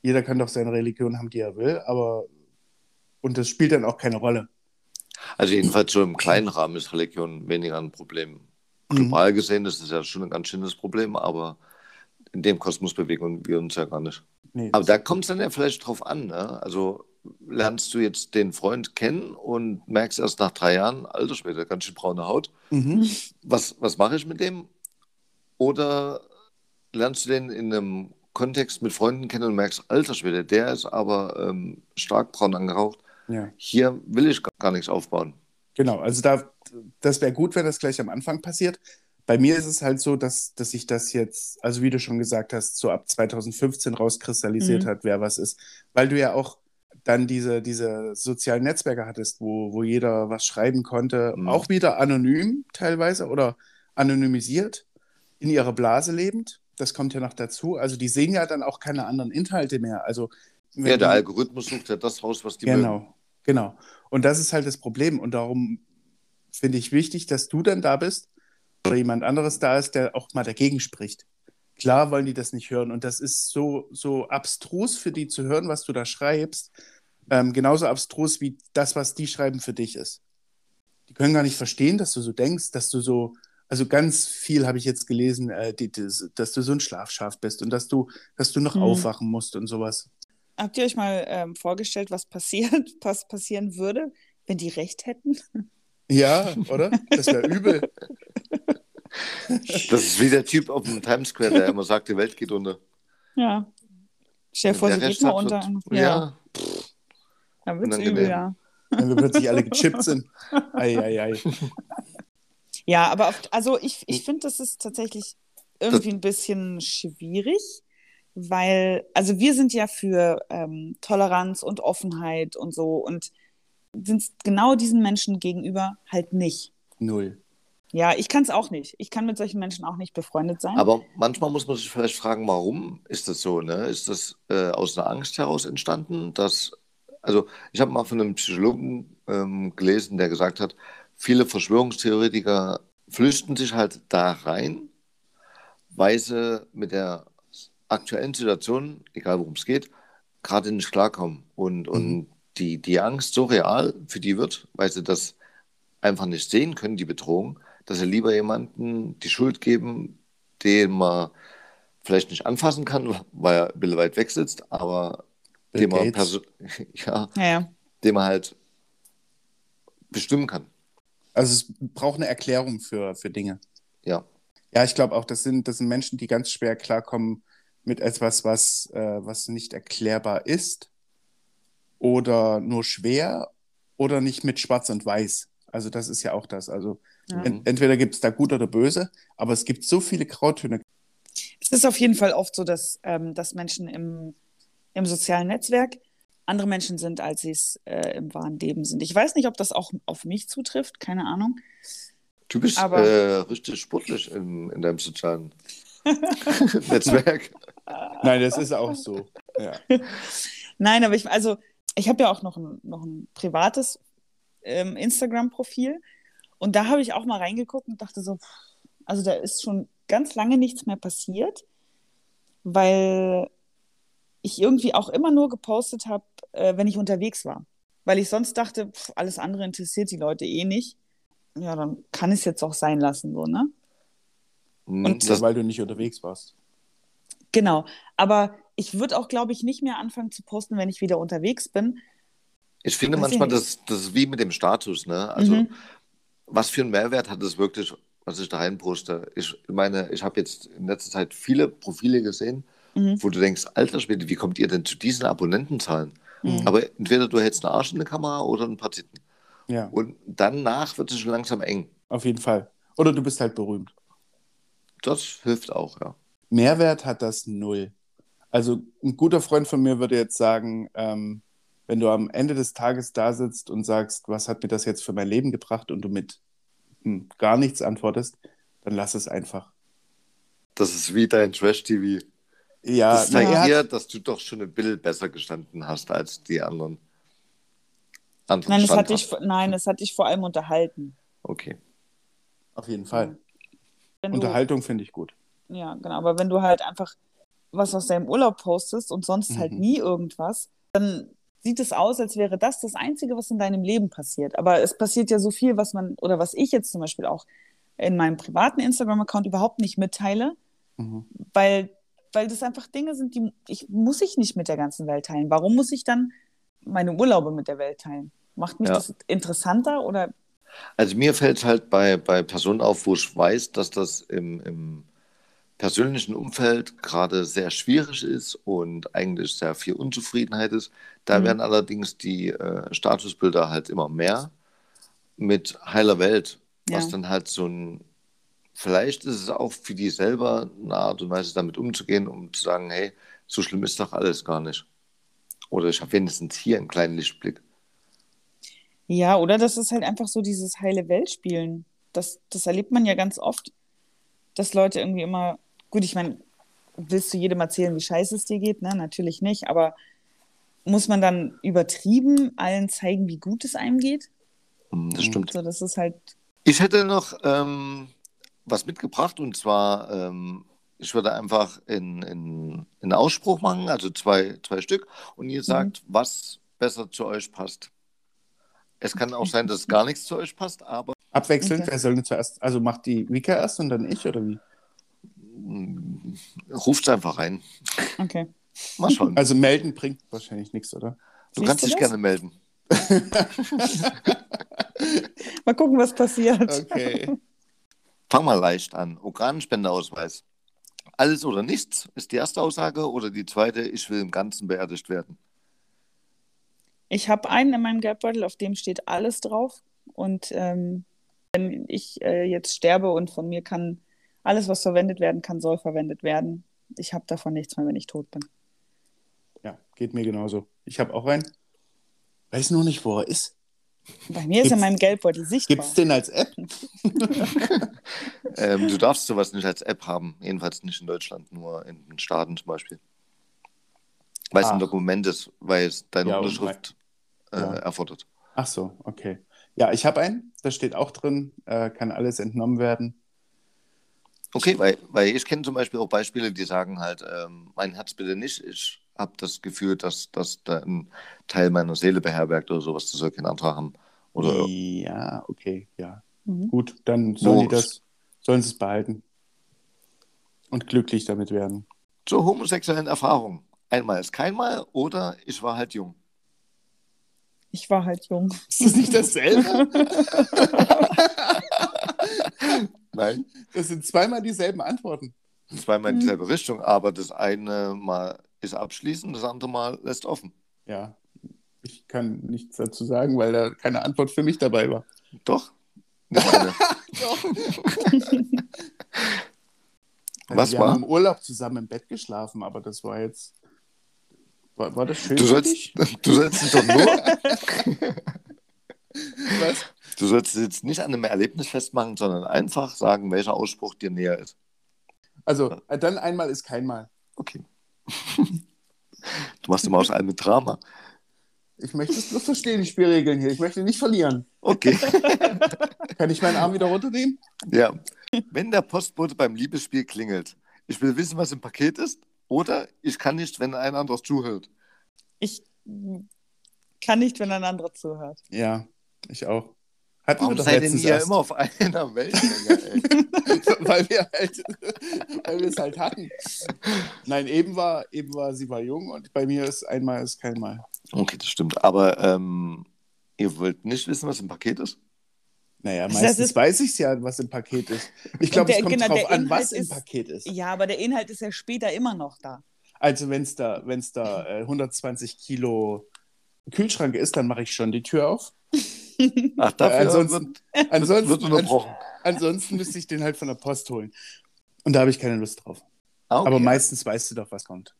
jeder kann doch seine Religion haben, die er will, aber und das spielt dann auch keine Rolle. Also jedenfalls so im kleinen Rahmen ist Religion weniger ein Problem. Mhm. Global gesehen ist es ja schon ein ganz schönes Problem, aber in dem Kosmos bewegen wir uns ja gar nicht. Nee, Aber da kommt es dann ja vielleicht drauf an. Ne? Also lernst du jetzt den Freund kennen und merkst erst nach drei Jahren, alter Schwede, ganz schön braune Haut. mhm. Was, was mache ich mit dem? Oder lernst du den in einem Kontext mit Freunden kennen und merkst, alter Schwede, der ist aber ähm, stark braun angeraucht. ja, Hier will ich gar nichts aufbauen. genau. Also da, das wäre gut, wenn das gleich am Anfang passiert. Bei mir ist es halt so, dass, dass sich das jetzt, also wie du schon gesagt hast, so ab 2015 rauskristallisiert Mhm. hat, wer was ist. Weil du ja auch dann diese, diese sozialen Netzwerke hattest, wo, wo jeder was schreiben konnte, Mhm. auch wieder anonym teilweise oder anonymisiert, in ihrer Blase lebend. Das kommt ja noch dazu. Also die sehen ja dann auch keine anderen Inhalte mehr. Also Ja, der Algorithmus sucht ja das raus, was die mögen. Genau, genau. Und das ist halt das Problem. Und darum finde ich wichtig, dass du dann da bist oder jemand anderes da ist, der auch mal dagegen spricht. Klar wollen die das nicht hören. Und das ist so, so abstrus für die zu hören, was du da schreibst. Ähm, genauso abstrus wie das, was die schreiben, für dich ist. Die können gar nicht verstehen, dass du so denkst, dass du so, also ganz viel habe ich jetzt gelesen, äh, die, die, dass du so ein Schlafschaf bist und dass du, dass du noch Mhm. aufwachen musst und sowas. habt ihr euch mal ähm, vorgestellt, was passiert, was passieren würde, wenn die recht hätten? Ja, oder? Das wäre übel. Das ist wie der Typ auf dem Times Square, der immer sagt, die Welt geht unter. Ja. Stell dir vor, Der sie Rest geht mal unter. wird- Ja. dann wird's unangenehm. übel, ja. Wenn wir plötzlich alle gechippt sind. Eieiei. Ja, aber auf, also ich, ich finde, das ist tatsächlich irgendwie ein bisschen schwierig, weil, also wir sind ja für ähm, Toleranz und Offenheit und so und sind genau diesen Menschen gegenüber halt nicht. Null. Ja, ich kann es auch nicht. Ich kann mit solchen Menschen auch nicht befreundet sein. Aber manchmal muss man sich vielleicht fragen, warum ist das so? Ne? Ist das äh, aus einer Angst heraus entstanden? Dass, also ich habe mal von einem Psychologen ähm, gelesen, der gesagt hat, viele Verschwörungstheoretiker flüchten sich halt da rein, weil sie mit der aktuellen Situation, egal worum es geht, gerade nicht klarkommen. Und, und die, die Angst so real für die wird, weil sie das einfach nicht sehen können, die Bedrohung, dass sie lieber jemanden die Schuld geben, den man vielleicht nicht anfassen kann, weil er ein bisschen weit weg sitzt, aber Bill den man, ja, ja, ja. den man halt bestimmen kann. Also es braucht eine Erklärung für, für Dinge. Ja. Ja, ich glaube auch, das sind, das sind Menschen, die ganz schwer klarkommen mit etwas, was, äh, was nicht erklärbar ist oder nur schwer oder nicht mit Schwarz und Weiß. Also das ist ja auch das. Also Ja. en entweder gibt es da gut oder böse, aber es gibt so viele Grautöne. Es ist auf jeden Fall oft so, dass, ähm, dass Menschen im, im sozialen Netzwerk andere Menschen sind, als sie es äh, im wahren Leben sind. Ich weiß nicht, ob das auch auf mich zutrifft, keine Ahnung. Du bist Aber- äh, richtig sportlich in, in deinem sozialen Netzwerk. Nein, das ist auch so. Ja. Nein, aber ich, also, ich habe ja auch noch ein, noch ein privates ähm, Instagram-Profil und da habe ich auch mal reingeguckt und dachte so, also da ist schon ganz lange nichts mehr passiert, weil ich irgendwie auch immer nur gepostet habe, äh, wenn ich unterwegs war. Weil ich sonst dachte, pff, alles andere interessiert die Leute eh nicht. Ja, dann kann ich es jetzt auch sein lassen, so, ne? Und Das, weil du nicht unterwegs warst. Genau. Aber ich würde auch, glaube ich, nicht mehr anfangen zu posten, wenn ich wieder unterwegs bin. Ich finde Weiß ich manchmal, nicht. das, das ist wie mit dem Status. Ne? Also, Mhm. was für einen Mehrwert hat es wirklich, was ich da reinposte? Ich meine, ich habe jetzt in letzter Zeit viele Profile gesehen, Mhm. wo du denkst, alter Schwede, wie kommt ihr denn zu diesen Abonnentenzahlen? Mhm. Aber entweder du hältst einen Arsch in der Kamera oder ein paar Titten. Ja, Und danach wird es schon langsam eng. auf jeden Fall. Oder du bist halt berühmt. Das hilft auch, ja. Mehrwert hat das null. Also ein guter Freund von mir würde jetzt sagen, ähm, wenn du am Ende des Tages da sitzt und sagst, was hat mir das jetzt für mein Leben gebracht und du mit hm, gar nichts antwortest, dann lass es einfach. Das ist wie dein Trash-TV. Ja, Das na, zeigt hat, dir, dass du doch schon ein bisschen besser gestanden hast als die anderen. anderen Nein, es hat dich, nein, es hat dich vor allem unterhalten. Okay. auf jeden Fall. Wenn Unterhaltung finde ich gut. Ja, genau. Aber wenn du halt einfach was aus deinem Urlaub postest und sonst halt Mhm. nie irgendwas, dann sieht es aus, als wäre das das Einzige, was in deinem Leben passiert. Aber es passiert ja so viel, was man, oder was ich jetzt zum Beispiel auch in meinem privaten Instagram-Account überhaupt nicht mitteile, Mhm. weil, weil das einfach Dinge sind, die ich, muss ich nicht mit der ganzen Welt teilen. Warum muss ich dann meine Urlaube mit der Welt teilen? Macht mich Ja. das interessanter oder Also mir fällt halt bei, bei Personen auf, wo ich weiß, dass das im, im persönlichen Umfeld gerade sehr schwierig ist und eigentlich sehr viel Unzufriedenheit ist. Da Mhm. werden allerdings die äh, Statusbilder halt immer mehr mit heiler Welt, was Ja. dann halt so ein, vielleicht ist es auch für die selber eine Art und Weise damit umzugehen, um zu sagen, hey, so schlimm ist doch alles gar nicht. Oder ich habe wenigstens hier einen kleinen Lichtblick. Ja, oder das ist halt einfach so dieses heile Weltspielen. Das, das erlebt man ja ganz oft, dass Leute irgendwie immer, gut, ich meine, willst du jedem erzählen, wie scheiße es dir geht? Ne? Natürlich nicht, aber muss man dann übertrieben allen zeigen, wie gut es einem geht? Hm, Das stimmt. So, das ist halt, Ich hätte noch ähm, was mitgebracht und zwar, ähm, ich würde einfach in, in, in einen Ausspruch machen, also zwei, zwei Stück, und ihr sagt, was besser zu euch passt. Es kann auch sein, dass gar nichts zu euch passt, aber Abwechselnd, Okay. wer soll denn zuerst? Also macht die Vika erst und dann ich oder wie? ruft es einfach rein. okay. Mal schauen. Also melden bringt wahrscheinlich nichts, oder? du siehst kannst du dich das? gerne melden. Mal gucken, was passiert. Okay. Fang mal leicht an. Organspendeausweis. Alles oder nichts ist die erste Aussage oder die zweite, ich will im Ganzen beerdigt werden. Ich habe einen in meinem Geldbeutel, auf dem steht alles drauf. Und ähm, wenn ich äh, jetzt sterbe und von mir kann alles, was verwendet werden kann, soll verwendet werden. Ich habe davon nichts mehr, wenn ich tot bin. Ja, geht mir genauso. Ich habe auch einen. Weiß nur nicht, wo er ist. Bei mir ist in meinem Geldbeutel sichtbar. Gibt es den als App? Ähm, du darfst sowas nicht als App haben, jedenfalls nicht in Deutschland, nur in den Staaten zum Beispiel. Weil es ein Ach. Dokument ist, weil es deine Ja, Unterschrift äh, Ja. erfordert. Ach so, okay. Ja, ich habe einen. Da steht auch drin, äh, kann alles entnommen werden. Okay, weil, weil ich kenne zum Beispiel auch Beispiele, die sagen halt, ähm, mein Herz bitte nicht, ich habe das Gefühl, dass das da ein Teil meiner Seele beherbergt oder sowas, das soll kein anderer haben. Oder Ja, okay, ja. Mhm. Gut, dann sollen die Moritz. das, sollen sie es behalten. Und glücklich damit werden. zur homosexuellen Erfahrung. Einmal ist keinmal oder ich war halt jung. Ich war halt jung. Ist das nicht dasselbe? Nein. Das sind zweimal dieselben Antworten. Zweimal in Mhm. dieselbe Richtung, aber das eine Mal ist abschließend, das andere Mal lässt offen. Ja, ich kann nichts dazu sagen, weil da keine Antwort für mich dabei war. Doch? Eine. Also Was wir war? haben im Urlaub zusammen im Bett geschlafen, aber das war jetzt. War, war das schön Du sollst, dich? du sollst dich doch nur, Was? du sollst es jetzt nicht an einem Erlebnis festmachen, sondern einfach sagen, welcher Ausspruch dir näher ist. Also, äh, dann einmal ist kein Mal. Okay. Du machst immer aus allem mit Drama. Ich möchte es bloß verstehen, die Spielregeln hier. Ich möchte nicht verlieren. Okay. Kann ich meinen Arm wieder runternehmen? Ja. Wenn der Postbote beim Liebesspiel klingelt, ich will wissen, was im Paket ist, oder ich kann nicht, wenn ein anderes zuhört. Ich kann nicht, wenn ein anderer zuhört. Ja, ich auch. Hatten Warum wir doch seid denn letztens ihr erst. immer auf einer Wellenlänge, ey? weil wir halt, weil wir es halt hatten. Nein, eben war, eben war, sie war jung und bei mir ist einmal ist kein Mal. Okay, das stimmt. Aber ähm, ihr wollt nicht wissen, was im Paket ist? Naja, Das meistens ist- weiß ich es ja, was im Paket ist. Ich glaube, der- es kommt genau, drauf an, was im ist- Paket ist. Ja, aber der Inhalt ist ja später immer noch da. Also wenn es da, wenn's da äh, 120 Kilo Kühlschrank ist, dann mache ich schon die Tür auf. Ach, dafür ansonsten- wird, Ansonsten, wird unterbrochen. ansonsten müsste ich den halt von der Post holen. Und da habe ich keine Lust drauf. Ah, okay. Aber meistens weißt du doch, was kommt.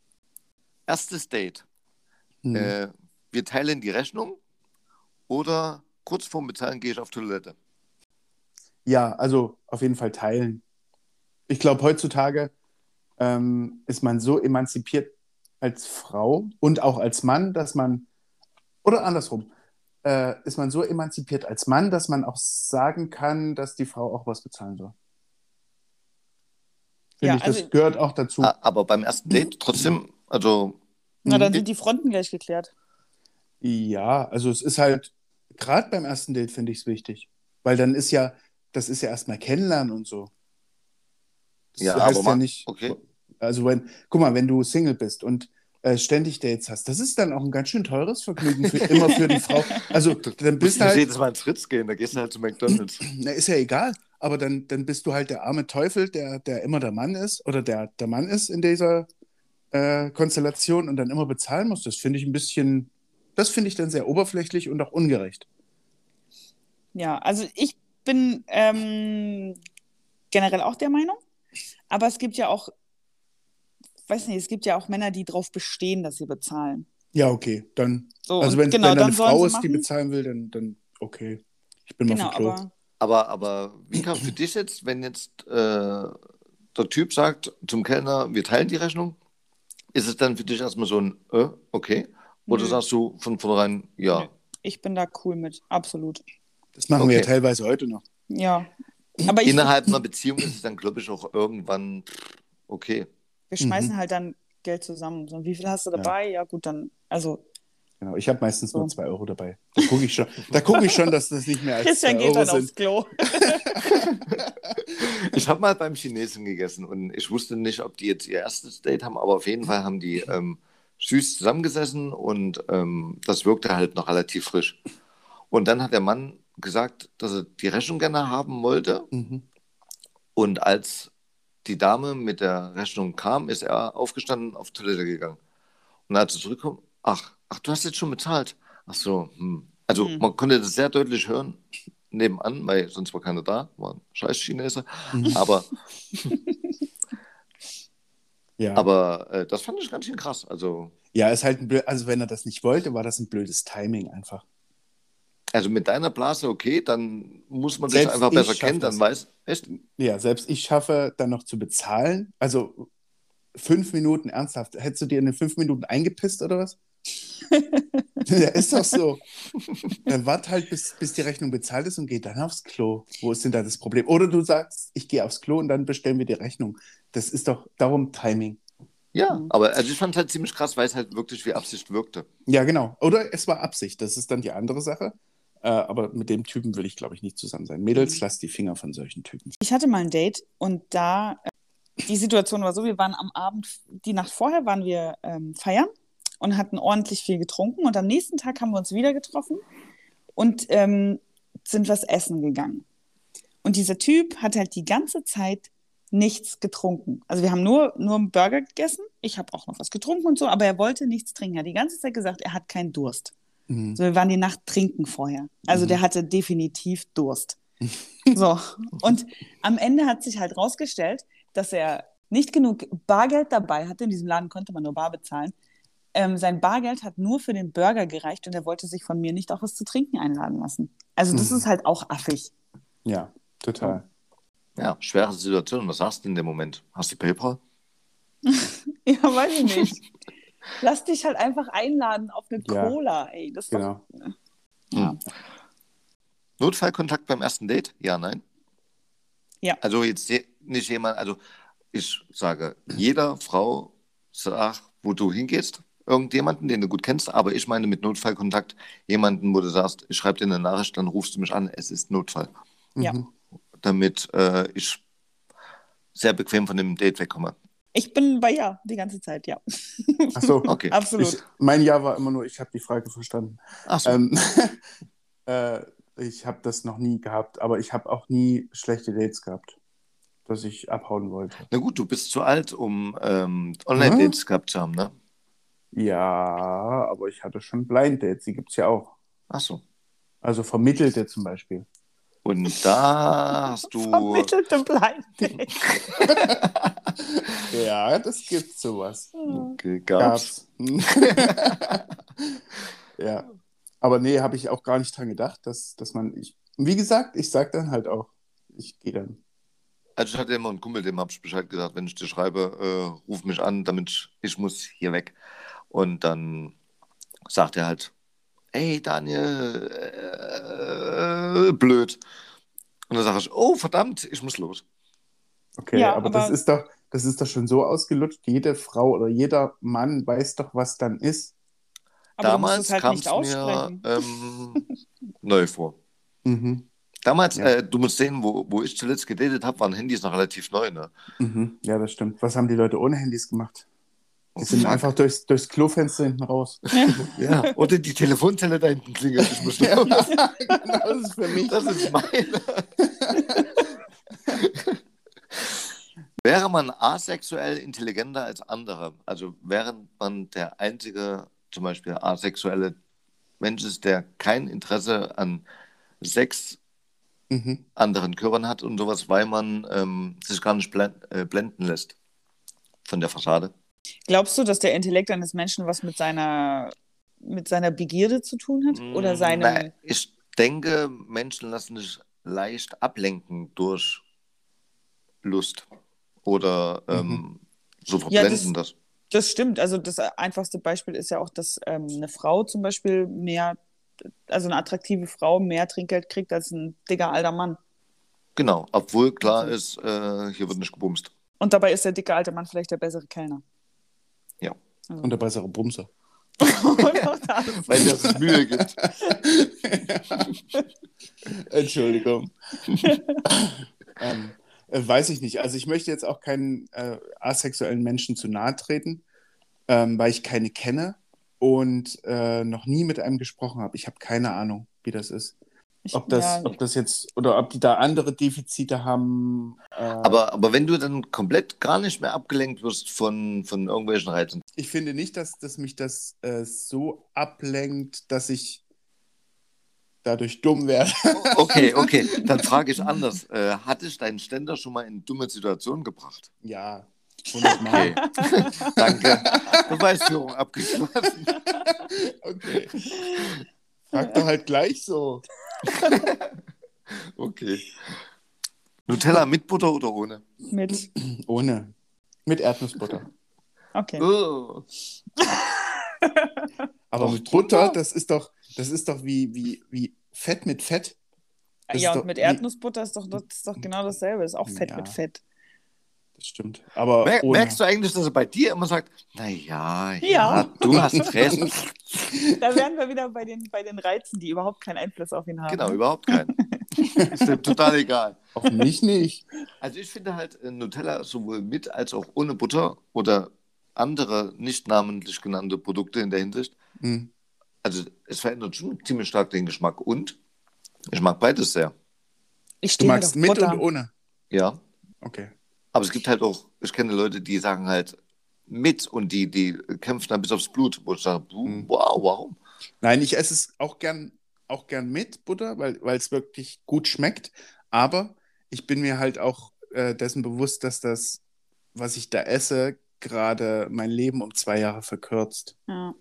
Erstes Date. Hm. Äh, wir teilen die Rechnung oder kurz vorm Bezahlen gehe ich auf Toilette. Ja, also auf jeden Fall teilen. Ich glaube, heutzutage ähm, ist man so emanzipiert als Frau und auch als Mann, dass man, oder andersrum, äh, ist man so emanzipiert als Mann, dass man auch sagen kann, dass die Frau auch was bezahlen soll. Finde Ja, ich, das also- gehört auch dazu. Ah, aber beim ersten Date trotzdem, also Na, dann Mhm. sind die Fronten gleich geklärt. Ja, also es ist halt, gerade beim ersten Date finde ich es wichtig. Weil dann ist ja, das ist ja erstmal kennenlernen und so. Das Ja, heißt aber ja nicht, okay. also wenn, guck mal, wenn du Single bist und äh, ständig Dates hast, das ist dann auch ein ganz schön teures Vergnügen für, immer für die Frau. Also dann bist du du halt, jedes Mal ins Fritz gehen, da gehst du halt zu McDonalds. na, ist ja egal, aber dann, dann bist du halt der arme Teufel, der, der immer der Mann ist oder der der Mann ist in dieser äh, Konstellation und dann immer bezahlen muss. Das finde ich ein bisschen, das finde ich dann sehr oberflächlich und auch ungerecht. Ja, also ich bin ähm, generell auch der Meinung, aber es gibt ja auch, weiß nicht, es gibt ja auch Männer, die darauf bestehen, dass sie bezahlen. Ja, okay, dann, So, also wenn, genau, wenn da dann eine Frau ist, die bezahlen will, dann, dann okay. Ich bin Genau, mal auf dem Klo. aber Aber, wie kam für dich jetzt, wenn jetzt äh, der Typ sagt zum Kellner, wir teilen die Rechnung, ist es dann für dich erstmal so ein, äh, okay? Oder Nö. sagst du von vornherein, ja, Nö. ich bin da cool mit, absolut. Das machen wir ja Okay. teilweise heute noch. Ja. Aber ich, innerhalb einer Beziehung ist es dann, glaube ich, auch irgendwann okay. Wir schmeißen halt dann Geld zusammen. So, wie viel hast du dabei? Ja, gut, dann, also Genau. Ich habe meistens So. nur 2 Euro dabei. Da gucke ich schon, da gucke ich schon, dass das nicht mehr als 2 Christian geht Euro dann sind. aufs Klo. Ich habe mal beim Chinesen gegessen und ich wusste nicht, ob die jetzt ihr erstes Date haben, aber auf jeden Fall haben die ähm, süß zusammengesessen und ähm, das wirkte halt noch relativ frisch. Und dann hat der Mann gesagt, dass er die Rechnung gerne haben wollte. Mhm. Und als die Dame mit der Rechnung kam, ist er aufgestanden, auf Toilette gegangen. Und als er zurückkommt, ach, ach, du hast jetzt schon bezahlt. Ach so, hm. Also Hm. man konnte das sehr deutlich hören nebenan, weil sonst war keiner da, war ein scheiß Chinese. Aber, Ja. aber äh, das fand ich ganz schön krass. Also, ja, ist halt ein blöd, also wenn er das nicht wollte, war das ein blödes Timing einfach. Also mit deiner Blase, okay, dann muss man sich Selbst einfach ich besser kennen, dann weiß, echt, Ja, selbst ich schaffe dann noch zu bezahlen. Also fünf Minuten ernsthaft. Hättest du dir in den fünf Minuten eingepisst oder was? ja, ist doch so. Dann wart halt, bis, bis die Rechnung bezahlt ist und geh dann aufs Klo. Wo ist denn da das Problem? Oder du sagst, ich gehe aufs Klo und dann bestellen wir die Rechnung. Das ist doch darum Timing. ja, Mhm. aber also ich fand es halt ziemlich krass, weil es halt wirklich wie Absicht wirkte. Ja, genau. Oder es war Absicht. Das ist dann die andere Sache. Äh, aber mit dem Typen will ich, glaube ich, nicht zusammen sein. Mädels, lasst die Finger von solchen Typen. Ich hatte mal ein Date und da, äh, die Situation war so, wir waren am Abend, die Nacht vorher waren wir ähm, feiern und hatten ordentlich viel getrunken und am nächsten Tag haben wir uns wieder getroffen und ähm, sind was essen gegangen. Und dieser Typ hat halt die ganze Zeit nichts getrunken. Also wir haben nur, nur einen Burger gegessen, ich habe auch noch was getrunken und so, aber er wollte nichts trinken. Er hat die ganze Zeit gesagt, er hat keinen Durst. Mhm. So, wir waren die Nacht trinken vorher. Also Mhm. der hatte definitiv Durst. so, und am Ende hat sich halt rausgestellt, dass er nicht genug Bargeld dabei hatte. In diesem Laden konnte man nur bar bezahlen. Ähm, sein Bargeld hat nur für den Burger gereicht und er wollte sich von mir nicht auch was zu trinken einladen lassen. Also das Mhm. ist halt auch affig. Ja, total. Ja, schwere Situation. Was sagst du in dem Moment? Hast du PayPal? Ja, weiß ich nicht. Lass dich halt einfach einladen auf eine Ja. Cola, ey. Das ist doch, Genau. ja. Notfallkontakt beim ersten Date? Ja, nein? Ja. Also jetzt je- nicht jemand, also ich sage, jeder Frau sag, wo du hingehst, irgendjemanden, den du gut kennst, aber ich meine mit Notfallkontakt jemanden, wo du sagst, ich schreibe dir eine Nachricht, dann rufst du mich an, es ist Notfall, Ja. Mhm. damit äh, ich sehr bequem von dem Date wegkomme. Ich bin bei ja die ganze Zeit, ja. Ach so. Okay. Absolut. Ich, mein Ja war immer nur, ich habe die Frage verstanden. Ach so. Ähm, äh, ich habe das noch nie gehabt, aber ich habe auch nie schlechte Dates gehabt, dass ich abhauen wollte. Na gut, du bist zu alt, um ähm, Online-Dates gehabt zu haben, ne? Ja, aber ich hatte schon Blind Dates, die gibt es ja auch. Ach so. Also vermittelte zum Beispiel. Und da hast du. Vermittelte Blind Date. Ja, das gibt sowas. Okay, gab's. Gab's. ja. Aber nee, habe ich auch gar nicht dran gedacht, dass, dass man. Ich, wie gesagt, ich sag dann halt auch, ich gehe dann. Also ich hatte immer einen Kumpel, dem habe ich Bescheid gesagt, wenn ich dir schreibe, äh, ruf mich an, damit ich, ich muss hier weg. Und dann sagt er halt, ey Daniel, äh, blöd. Und dann sage ich, oh verdammt, ich muss los. Okay, Ja, aber, aber- das ist doch, das ist doch schon so ausgelutscht. Jede Frau oder jeder Mann weiß doch, was dann ist. Aber Damals es kam halt es nicht mir aussprechen. ähm, neu vor. Mhm. Damals, Ja. äh, du musst sehen, wo, wo ich zuletzt gedatet habe, waren Handys noch relativ neu. Ne? Mhm. Ja, das stimmt. Was haben die Leute ohne Handys gemacht? Die sind Fuck. einfach durchs, durchs Klofenster hinten raus. Ja, oder die Telefonzelle da hinten klingelt. Ich muss Ja, genau, das ist für mich. Das ist meine. Wäre man asexuell intelligenter als andere, also während man der einzige, zum Beispiel asexuelle Mensch ist, der kein Interesse an Sex Mhm. anderen Körpern hat und sowas, weil man ähm, sich gar nicht blend, äh, blenden lässt von der Fassade. Glaubst du, dass der Intellekt eines Menschen was mit seiner, mit seiner Begierde zu tun hat? Oder Mm, seinem. na, ich denke, Menschen lassen sich leicht ablenken durch Lust oder ähm, so Ja, verblenden das. Das stimmt. Also das einfachste Beispiel ist ja auch, dass ähm, eine Frau zum Beispiel mehr, also eine attraktive Frau mehr Trinkgeld kriegt als ein dicker alter Mann. Genau, obwohl klar Okay. ist, äh, hier wird nicht gebumst. Und dabei ist der dicke alte Mann vielleicht der bessere Kellner. Ja. Also, Und der bessere Bumser. Das. Weil das es Mühe gibt. Entschuldigung. ähm, äh, weiß ich nicht. Also ich möchte jetzt auch keinen äh, asexuellen Menschen zu nahe treten, ähm, weil ich keine kenne und äh, noch nie mit einem gesprochen habe. Ich habe keine Ahnung, wie das ist. Ich- Ob das, ja, ob das jetzt, oder ob die da andere Defizite haben. Äh, Aber, aber wenn du dann komplett gar nicht mehr abgelenkt wirst von, von irgendwelchen Reizen. ich finde nicht, dass, dass mich das äh, so ablenkt, dass ich dadurch dumm werde. Okay, okay, dann frage ich anders. Äh, hat dich dein Ständer schon mal in dumme Situationen gebracht? ja, hundertmal. Okay, danke. Beweisführung abgeschlossen. Okay. Frag doch halt gleich so. Okay. Nutella mit Butter oder ohne? Mit. Ohne. Mit Erdnussbutter. Okay. Oh. Aber Doch, mit Butter, das ist doch, das ist doch wie, wie, wie Fett mit Fett. Das ja, und doch mit Erdnussbutter ist doch, das ist doch genau dasselbe. Ist auch Fett Ja. mit Fett. Das stimmt. Aber Mer ohne. merkst du eigentlich, dass er bei dir immer sagt, naja, ja, Ja. du hast recht. Da wären wir wieder bei den, bei den Reizen, die überhaupt keinen Einfluss auf ihn haben. genau, überhaupt keinen. Ist dem total egal. Auf mich nicht. Also ich finde halt äh, Nutella sowohl mit als auch ohne Butter oder andere nicht namentlich genannte Produkte in der Hinsicht. Hm. Also es verändert schon ziemlich stark den Geschmack und ich mag beides sehr. Ich Du magst mit Butter. und ohne. Ja, Okay. aber es gibt halt auch, ich kenne Leute, die sagen halt mit und die, die kämpfen dann bis aufs Blut, wo ich sage, Mhm. wow, warum? Nein, ich esse es auch gern, auch gern mit Butter, weil weil es wirklich gut schmeckt. Aber ich bin mir halt auch äh, dessen bewusst, dass das, was ich da esse, gerade mein Leben um zwei Jahre verkürzt. Ja.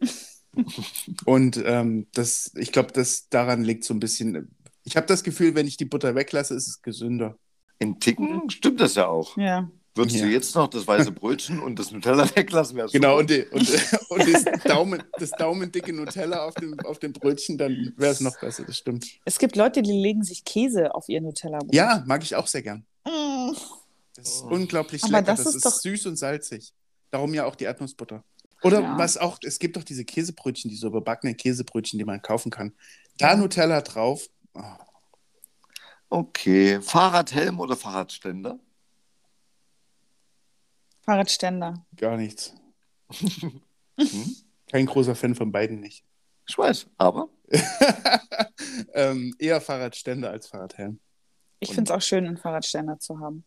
Und ähm, das, ich glaube, das daran liegt so ein bisschen. Ich habe das Gefühl, wenn ich die Butter weglasse, ist es gesünder. In Ticken stimmt das ja auch. ja. Würdest Ja. du jetzt noch das weiße Brötchen und das Nutella weglassen? wär's Genau, und, die, und, und das, Daumen, das daumendicke Nutella auf dem, auf dem Brötchen, dann wäre es noch besser, das stimmt. Es gibt Leute, die legen sich Käse auf ihr Nutella-Brot. Ja, mag ich auch sehr gern. Mm. Das ist Oh. unglaublich Aber lecker. das Das, ist ist, doch- süß und salzig. Darum ja auch die Erdnussbutter. Oder Ja. was auch, es gibt doch diese Käsebrötchen, diese überbackenen Käsebrötchen, die man kaufen kann. Da Ja. Nutella drauf. Oh, Okay, Fahrradhelm oder Fahrradständer? Fahrradständer. gar nichts. Hm? Kein großer Fan von beiden nicht. Ich weiß, aber ähm, eher Fahrradständer als Fahrradhelm. Ich finde es auch schön, einen Fahrradständer zu haben.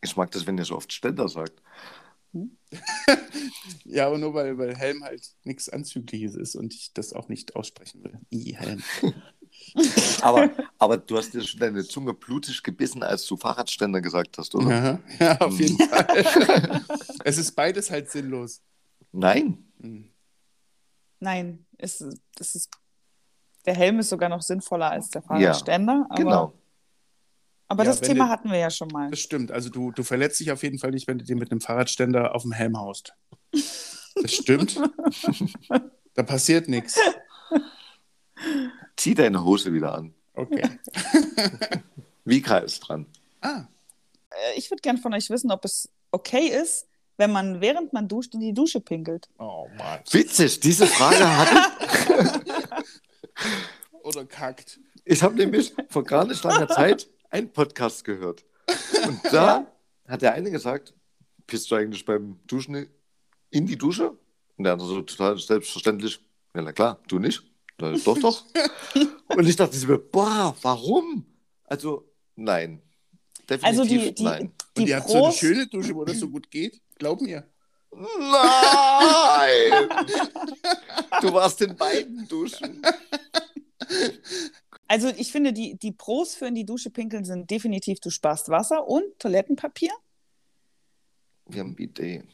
ich mag das, wenn ihr so oft Ständer sagt. Ja, aber nur weil, weil Helm halt nichts Anzügliches ist und ich das auch nicht aussprechen will. I, Helm. Aber, aber du hast dir schon deine Zunge blutig gebissen, als du Fahrradständer gesagt hast, oder? Ja, ja, auf jeden Hm. Fall. es ist beides halt sinnlos. Nein. Hm. Nein, ist, das ist, der Helm ist sogar noch sinnvoller als der Fahrradständer. aber, Genau. Aber Ja, das Thema du- hatten wir ja schon mal. Das stimmt. Also du, du verletzt dich auf jeden Fall nicht, wenn du dir mit einem Fahrradständer auf dem Helm haust. Das stimmt. da passiert nichts. Zieh deine Hose wieder an. Okay. Vika ist dran. Ah, Äh, Ich würde gern von euch wissen, ob es okay ist, wenn man während man duscht in die Dusche pinkelt. oh Mann. Witzig, diese Frage hatte Oder kackt. ich. habe nämlich vor gar nicht langer Zeit einen Podcast gehört. Und da hat der eine gesagt, pisst du eigentlich beim Duschen in die Dusche? Und der andere so total selbstverständlich, ja na klar, du nicht? Na, doch, doch. Und ich dachte mir, boah, warum? Also, nein. Definitiv Also die, die, nein. die Und ihr habt so eine Pros, schöne Dusche, wo das so gut geht. Glaub mir. Nein! Du warst in beiden Duschen. Also ich finde, die, die Pros für in die Dusche pinkeln sind definitiv, du sparst Wasser und Toilettenpapier. Wir haben Idee.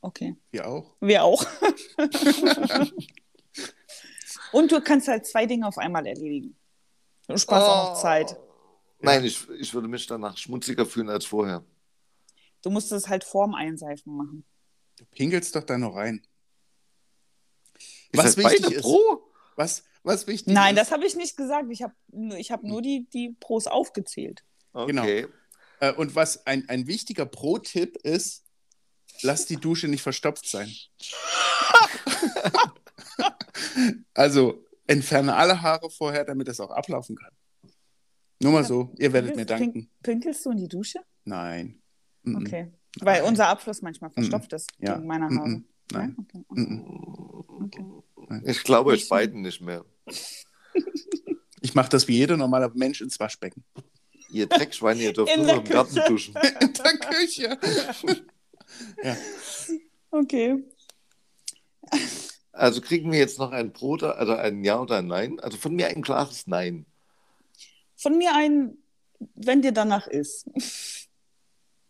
Okay, Wir auch. wir auch. und du kannst halt zwei Dinge auf einmal erledigen. Du sparst auch noch Zeit. Nein, ich, ich würde mich danach schmutziger fühlen als vorher. Du musst es halt vorm Einseifen machen. Du pinkelst doch da noch rein. Ihr Was wichtig beide ist- Pro? Was, was wichtig Nein, ist. das habe ich nicht gesagt. Ich habe ich hab nur die, die Pros aufgezählt. Okay. Äh, und was ein, ein wichtiger Pro-Tipp ist, lass die Dusche nicht verstopft sein. also entferne alle Haare vorher, damit es auch ablaufen kann. Nur mal so, ihr werdet mir danken. Pink- Pinkelst du in die Dusche? Nein. Okay. Weil unser Abfluss manchmal verstopft ist Ja. wegen meiner. Haare. Nein. Okay. Ich glaube euch Ich- beiden nicht mehr. Ich mache das wie jeder normale Mensch ins Waschbecken. Ihr Dreckschweine, ihr dürft In nur im Garten duschen. In der Küche. ja. Okay. Also kriegen wir jetzt noch ein Brot, also ein Ja oder ein Nein? Also von mir ein klares Nein. Von mir ein, wenn dir danach ist.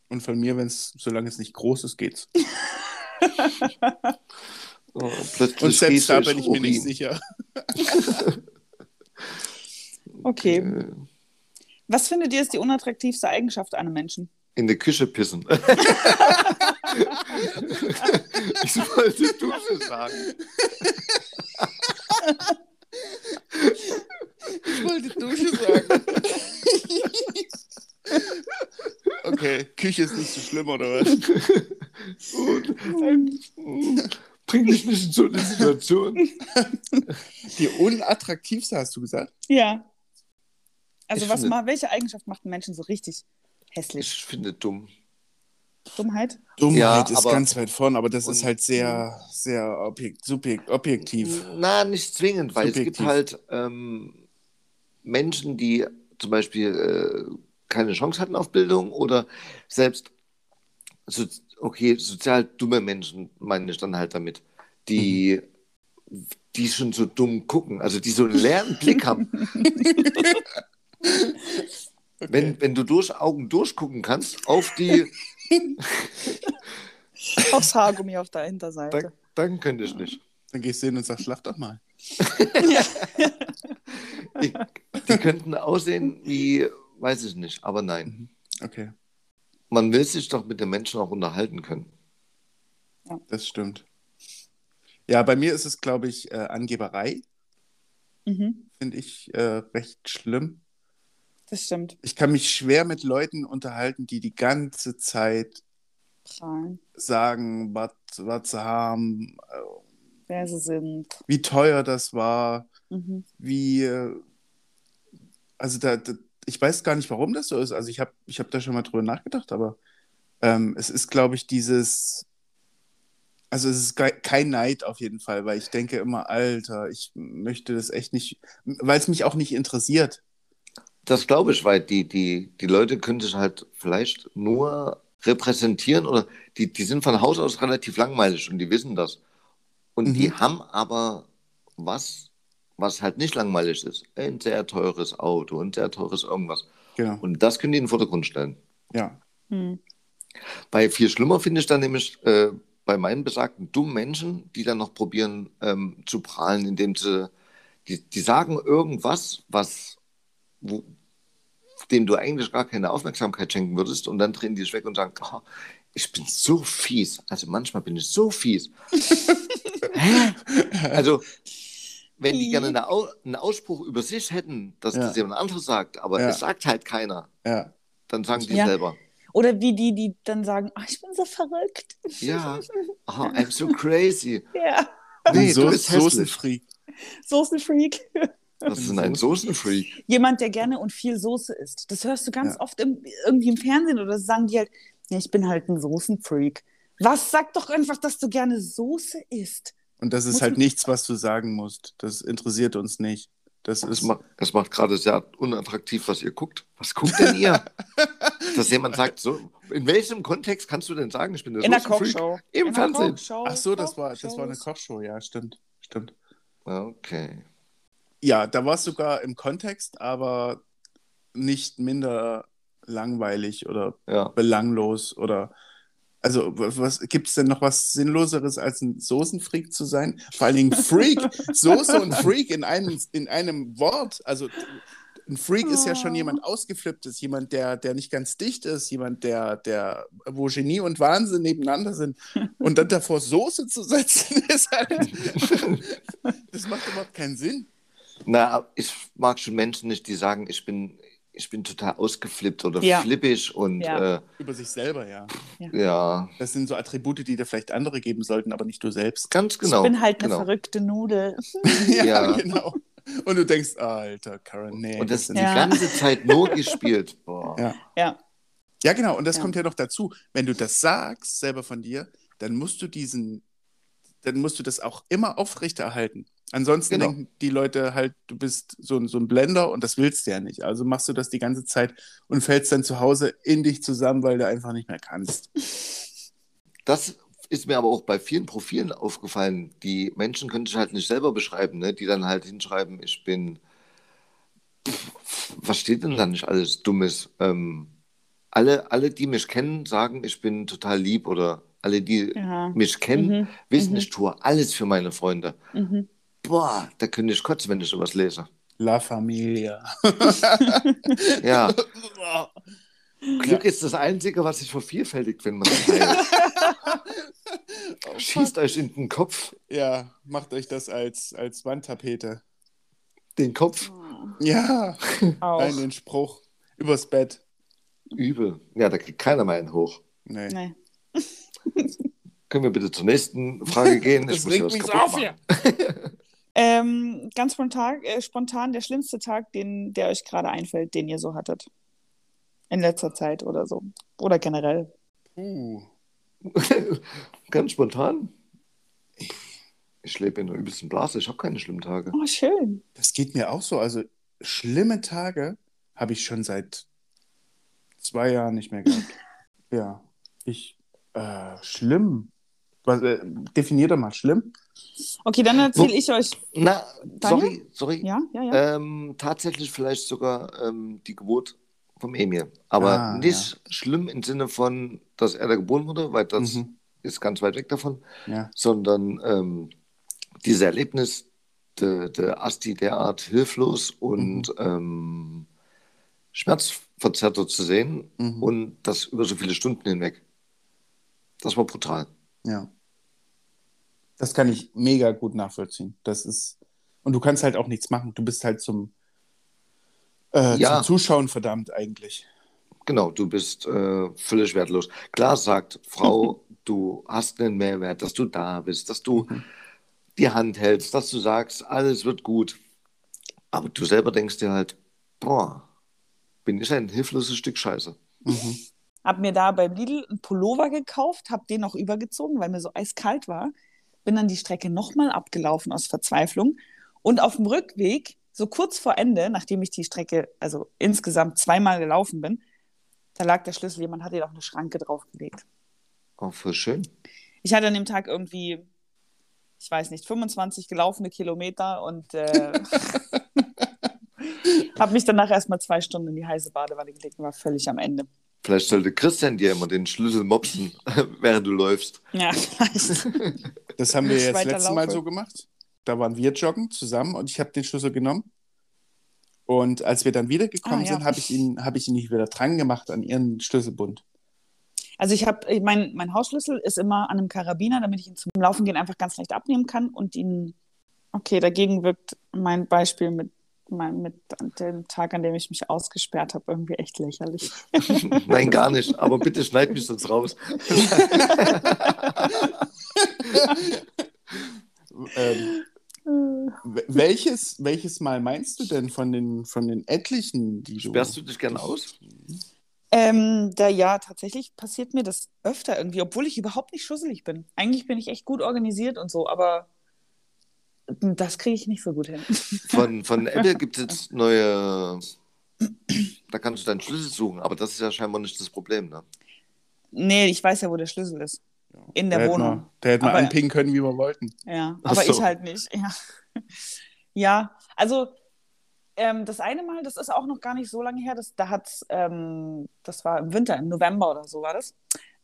Und von mir, wenn es, solange es nicht groß ist, geht's. Oh, plötzlich Und selbst da bin ich mir nicht sicher. Okay. Was findet ihr ist die unattraktivste Eigenschaft einem Menschen? In der Küche pissen. ich wollte Dusche sagen. Ich wollte Dusche sagen. okay, Küche ist nicht so schlimm, oder was? Bring mich nicht in so eine Situation. Die unattraktivste, hast du gesagt? Ja. Also Ich was finde- ma welche Eigenschaft macht einen Menschen so richtig hässlich? Ich finde dumm. Dummheit? Dummheit Ja, ist ganz weit vorn, aber das ist halt sehr, sehr objek subjek objektiv. Na, nicht zwingend, weil es gibt Subjektiv. halt ähm, Menschen, die zum Beispiel äh, keine Chance hatten auf Bildung oder selbst, so, okay, sozial dumme Menschen, meine ich dann halt damit, die, die schon so dumm gucken, also die so einen leeren Blick haben. Wenn, wenn du durch Augen durchgucken kannst auf die, Aufs Haargummi auf der Hinterseite. dann, dann könnte ich nicht. Dann gehst du hin und sagst, schlaf doch mal. Die, die könnten aussehen wie, weiß ich nicht, aber nein. Okay, Man will sich doch mit den Menschen auch unterhalten können. das stimmt. Ja, bei mir ist es, glaube ich, äh, Angeberei, Mhm. finde ich äh, recht schlimm. Das stimmt. Ich kann mich schwer mit Leuten unterhalten, die die ganze Zeit Prahlen. sagen, was was sie haben, äh, Wer sie sind. wie teuer das war, Mhm. wie, äh, also da, da, ich weiß gar nicht, warum das so ist. Also ich habe ich hab da schon mal drüber nachgedacht, aber ähm, es ist, glaube ich, dieses, also es ist kein Neid auf jeden Fall, weil ich denke immer, Alter, ich möchte das echt nicht, weil es mich auch nicht interessiert. Das glaube ich, weil die, die, die Leute können sich halt vielleicht nur repräsentieren oder die, die sind von Haus aus relativ langweilig und die wissen das. Und Mhm. die haben aber was, was halt nicht langweilig ist. Ein sehr teures Auto, ein sehr teures irgendwas. Genau, Und das können die in den Vordergrund stellen. ja. Hm. Bei viel schlimmer finde ich dann nämlich äh, bei meinen besagten dummen Menschen, die dann noch probieren ähm, zu prahlen, indem sie, die, die sagen irgendwas, was, wo, dem du eigentlich gar keine Aufmerksamkeit schenken würdest und dann drehen die sich weg und sagen, oh, ich bin so fies. Also manchmal bin ich so fies. Hä? Also, wenn die gerne eine Au einen Ausspruch über sich hätten, dass Ja. das jemand anderes sagt, aber Ja. es sagt halt keiner, Ja, dann sagen die selber. Oder wie die, die dann sagen, "Ah, ich bin so verrückt. Ja, oh, I'm so crazy. Ja. Nee, so du bist. Soßenfreak. Soßenfreak. Was ist denn ein Soßenfreak? Jemand, der gerne und viel Soße isst. Das hörst du ganz oft im, irgendwie im Fernsehen oder sagen die halt, ja, ich bin halt ein Soßenfreak. Was? Sag doch einfach, dass du gerne Soße isst. Und das ist Muss halt nichts, was du sagen musst. Das interessiert uns nicht. Das Es ist, macht, es macht gerade sehr unattraktiv, was ihr guckt. Was guckt denn ihr? Dass jemand sagt, so, in welchem Kontext kannst du denn sagen, ich bin der In der? Kochshow. Im In der Fernsehen. Kochshow. ach so, das war, das war eine. Kochshow, ja, stimmt. Stimmt. Okay. Ja, da war es sogar im Kontext, aber nicht minder langweilig oder Ja. belanglos oder also was gibt es denn noch was Sinnloseres als ein Soßenfreak zu sein? Vor allen Dingen Freak, Soße und Freak in einem, in einem Wort. Also ein Freak ist ja schon Oh. jemand ausgeflipptes, jemand, der, der nicht ganz dicht ist, jemand, der, der, wo Genie und Wahnsinn nebeneinander sind. Und dann davor Soße zu setzen, ist halt, das macht überhaupt keinen Sinn. Na, ich mag schon Menschen nicht, die sagen, ich bin ich bin total ausgeflippt oder Ja. flippig und Ja. äh, Über sich selber, ja. ja, Das sind so Attribute, die dir vielleicht andere geben sollten, aber nicht du selbst. ganz genau. ich bin halt eine genau. verrückte Nudel. ja, Ja. genau. Und du denkst, Alter, Karen, nee. Und das sind die Ja. ganze Zeit nur gespielt. Boah. Ja. Ja. Ja, genau. Und das Ja. kommt ja noch dazu. Wenn du das sagst, selber von dir, dann musst du diesen, dann musst du das auch immer aufrechterhalten. Ansonsten Genau. denken die Leute halt, du bist so, ein- so ein Blender und das willst du ja nicht. Also machst du das die ganze Zeit und fällst dann zu Hause in dich zusammen, weil du einfach nicht mehr kannst. Das ist mir aber auch bei vielen Profilen aufgefallen. Die Menschen können sich halt nicht selber beschreiben, ne? die dann halt hinschreiben, ich bin. Pff, Was steht denn da nicht alles Dummes? Ähm, alle, alle, die mich kennen, sagen, ich bin total lieb oder alle, die Ja. mich kennen, Mhm. wissen, Mhm. ich tue alles für meine Freunde. Mhm. Boah, da könnte ich kotzen, wenn ich sowas lese. La Familia. Ja, Glück ist das Einzige, was sich vervielfältigt, wenn man das teilt. Schießt euch in den Kopf, Ja, macht euch das als, als Wandtapete. den Kopf. Ja, Auch. nein, den Spruch. Übers Bett. Übel. Ja, da kriegt keiner mehr einen hoch. Nee. Nee. Können wir bitte zur nächsten Frage gehen? Das muss regt was mich so kaputt auf hier. Ähm, ganz spontan, äh, spontan der schlimmste Tag, den, der euch gerade einfällt, den ihr so hattet. In letzter Zeit oder so. Oder generell. Uh. Ganz spontan. Ich lebe in einer übelsten Blase. Ich habe keine schlimmen Tage. Oh, schön. Das geht mir auch so. Also schlimme Tage habe ich schon seit zwei Jahren nicht mehr gehabt. ja, ich äh, schlimm. Was, äh, definier doch mal schlimm. Okay, dann erzähle ich euch. Na, Daniel? sorry, sorry. Ja, ja, ja. Ähm, tatsächlich vielleicht sogar ähm, die Geburt vom Emil. Aber Ah, nicht schlimm im Sinne von, dass er da geboren wurde, weil das Mhm. ist ganz weit weg davon, Ja. sondern ähm, dieses Erlebnis, der, der Asti derart hilflos und Mhm. ähm, schmerzverzerrter zu sehen Mhm. und das über so viele Stunden hinweg. Das war brutal. Ja. Das kann ich mega gut nachvollziehen. Das ist. Und du kannst halt auch nichts machen. Du bist halt zum, äh, Ja. zum Zuschauen verdammt eigentlich. Genau, du bist äh, völlig wertlos. Klar sagt Frau, du hast einen Mehrwert, dass du da bist, dass du Mhm. die Hand hältst, dass du sagst, alles wird gut. Aber du selber denkst dir halt, boah, bin ich ein hilfloses Stück Scheiße. Mhm. Hab mir da beim Lidl einen Pullover gekauft, hab den noch übergezogen, weil mir so eiskalt war. Bin dann die Strecke nochmal abgelaufen aus Verzweiflung. Und auf dem Rückweg, so kurz vor Ende, nachdem ich die Strecke, also insgesamt zweimal gelaufen bin, da lag der Schlüssel, jemand hat dir auf eine Schranke draufgelegt. Auch voll schön. Ich hatte an dem Tag irgendwie, ich weiß nicht, 25 gelaufene Kilometer und äh, habe mich danach erstmal zwei Stunden in die heiße Badewanne gelegt und war völlig am Ende. Vielleicht sollte Christian dir immer den Schlüssel mopsen, während du läufst. Ja, vielleicht. Das haben wir jetzt letztes Mal so gemacht. Da waren wir joggen zusammen und ich habe den Schlüssel genommen. Und als wir dann wiedergekommen Ah, ja. sind, habe ich ihn, habe ich ihn nicht wieder dran gemacht an ihren Schlüsselbund. Also ich habe, mein, mein Hausschlüssel ist immer an einem Karabiner, damit ich ihn zum Laufen gehen einfach ganz leicht abnehmen kann und ihn, okay, dagegen wirkt mein Beispiel mit, mit dem Tag, an dem ich mich ausgesperrt habe, irgendwie echt lächerlich. Nein, gar nicht. Aber bitte schneid mich sonst raus. Ähm, w- welches, welches Mal meinst du denn von den, von den etlichen, die du. Sperrst du dich gern aus? Ähm, da ja, tatsächlich passiert mir das öfter irgendwie, obwohl ich überhaupt nicht schusselig bin. Eigentlich bin ich echt gut organisiert und so, aber das kriege ich nicht so gut hin. Von, von Apple gibt es jetzt neue. Da kannst du deinen Schlüssel suchen, aber das ist ja scheinbar nicht das Problem. Ne? Nee, ich weiß ja, wo der Schlüssel ist. In der Da hätten Wohnung. wir- Da hätten wir Aber- anpingen können, wie wir wollten. Ja, aber so. ich halt nicht. Ja, ja also ähm, das eine Mal, das ist auch noch gar nicht so lange her, das, da hat ähm, das war im Winter, im November oder so war das.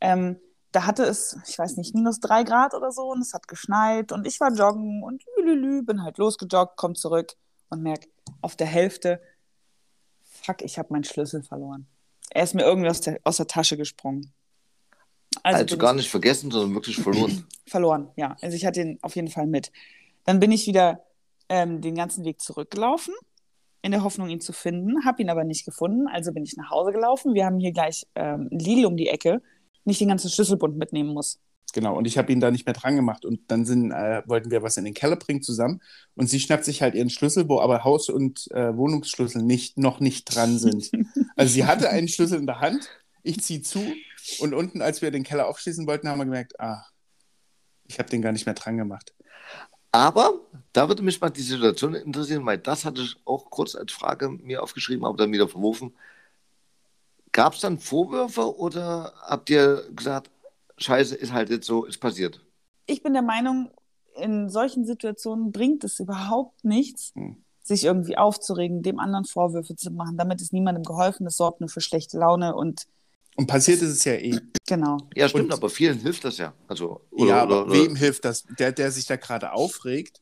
Ähm, da hatte es, ich weiß nicht, minus drei Grad oder so und es hat geschneit und ich war joggen und lülülü, bin halt losgejoggt, komm zurück und merk auf der Hälfte, fuck, ich habe meinen Schlüssel verloren. Er ist mir irgendwie aus der, aus der Tasche gesprungen. Also, bin gar ich- nicht vergessen, sondern wirklich verloren. verloren, ja. Also ich hatte ihn auf jeden Fall mit. Dann bin ich wieder ähm, den ganzen Weg zurückgelaufen in der Hoffnung, ihn zu finden, habe ihn aber nicht gefunden, also bin ich nach Hause gelaufen. Wir haben hier gleich ähm, Lidl um die Ecke, nicht den ganzen Schlüsselbund mitnehmen muss. Genau, und ich habe ihn da nicht mehr dran gemacht. Und dann sind, äh, wollten wir was in den Keller bringen zusammen. Und sie schnappt sich halt ihren Schlüssel, wo aber Haus- und äh, Wohnungsschlüssel nicht, noch nicht dran sind. also sie hatte einen Schlüssel in der Hand, ich ziehe zu. Und unten, als wir den Keller aufschließen wollten, haben wir gemerkt, ah, ich habe den gar nicht mehr dran gemacht. Aber da würde mich mal die Situation interessieren, weil das hatte ich auch kurz als Frage mir aufgeschrieben, aber dann wieder verworfen. Gab es dann Vorwürfe oder habt ihr gesagt, Scheiße, ist halt jetzt so, ist passiert? Ich bin der Meinung, in solchen Situationen bringt es überhaupt nichts, Hm. sich irgendwie aufzuregen, dem anderen Vorwürfe zu machen. Damit ist niemandem geholfen, das sorgt nur für schlechte Laune und Und passiert ist es ja eh. genau. Ja, stimmt, Und- aber vielen hilft das ja. Also, oder, ja, aber oder, wem hilft das? Der, der sich da gerade aufregt?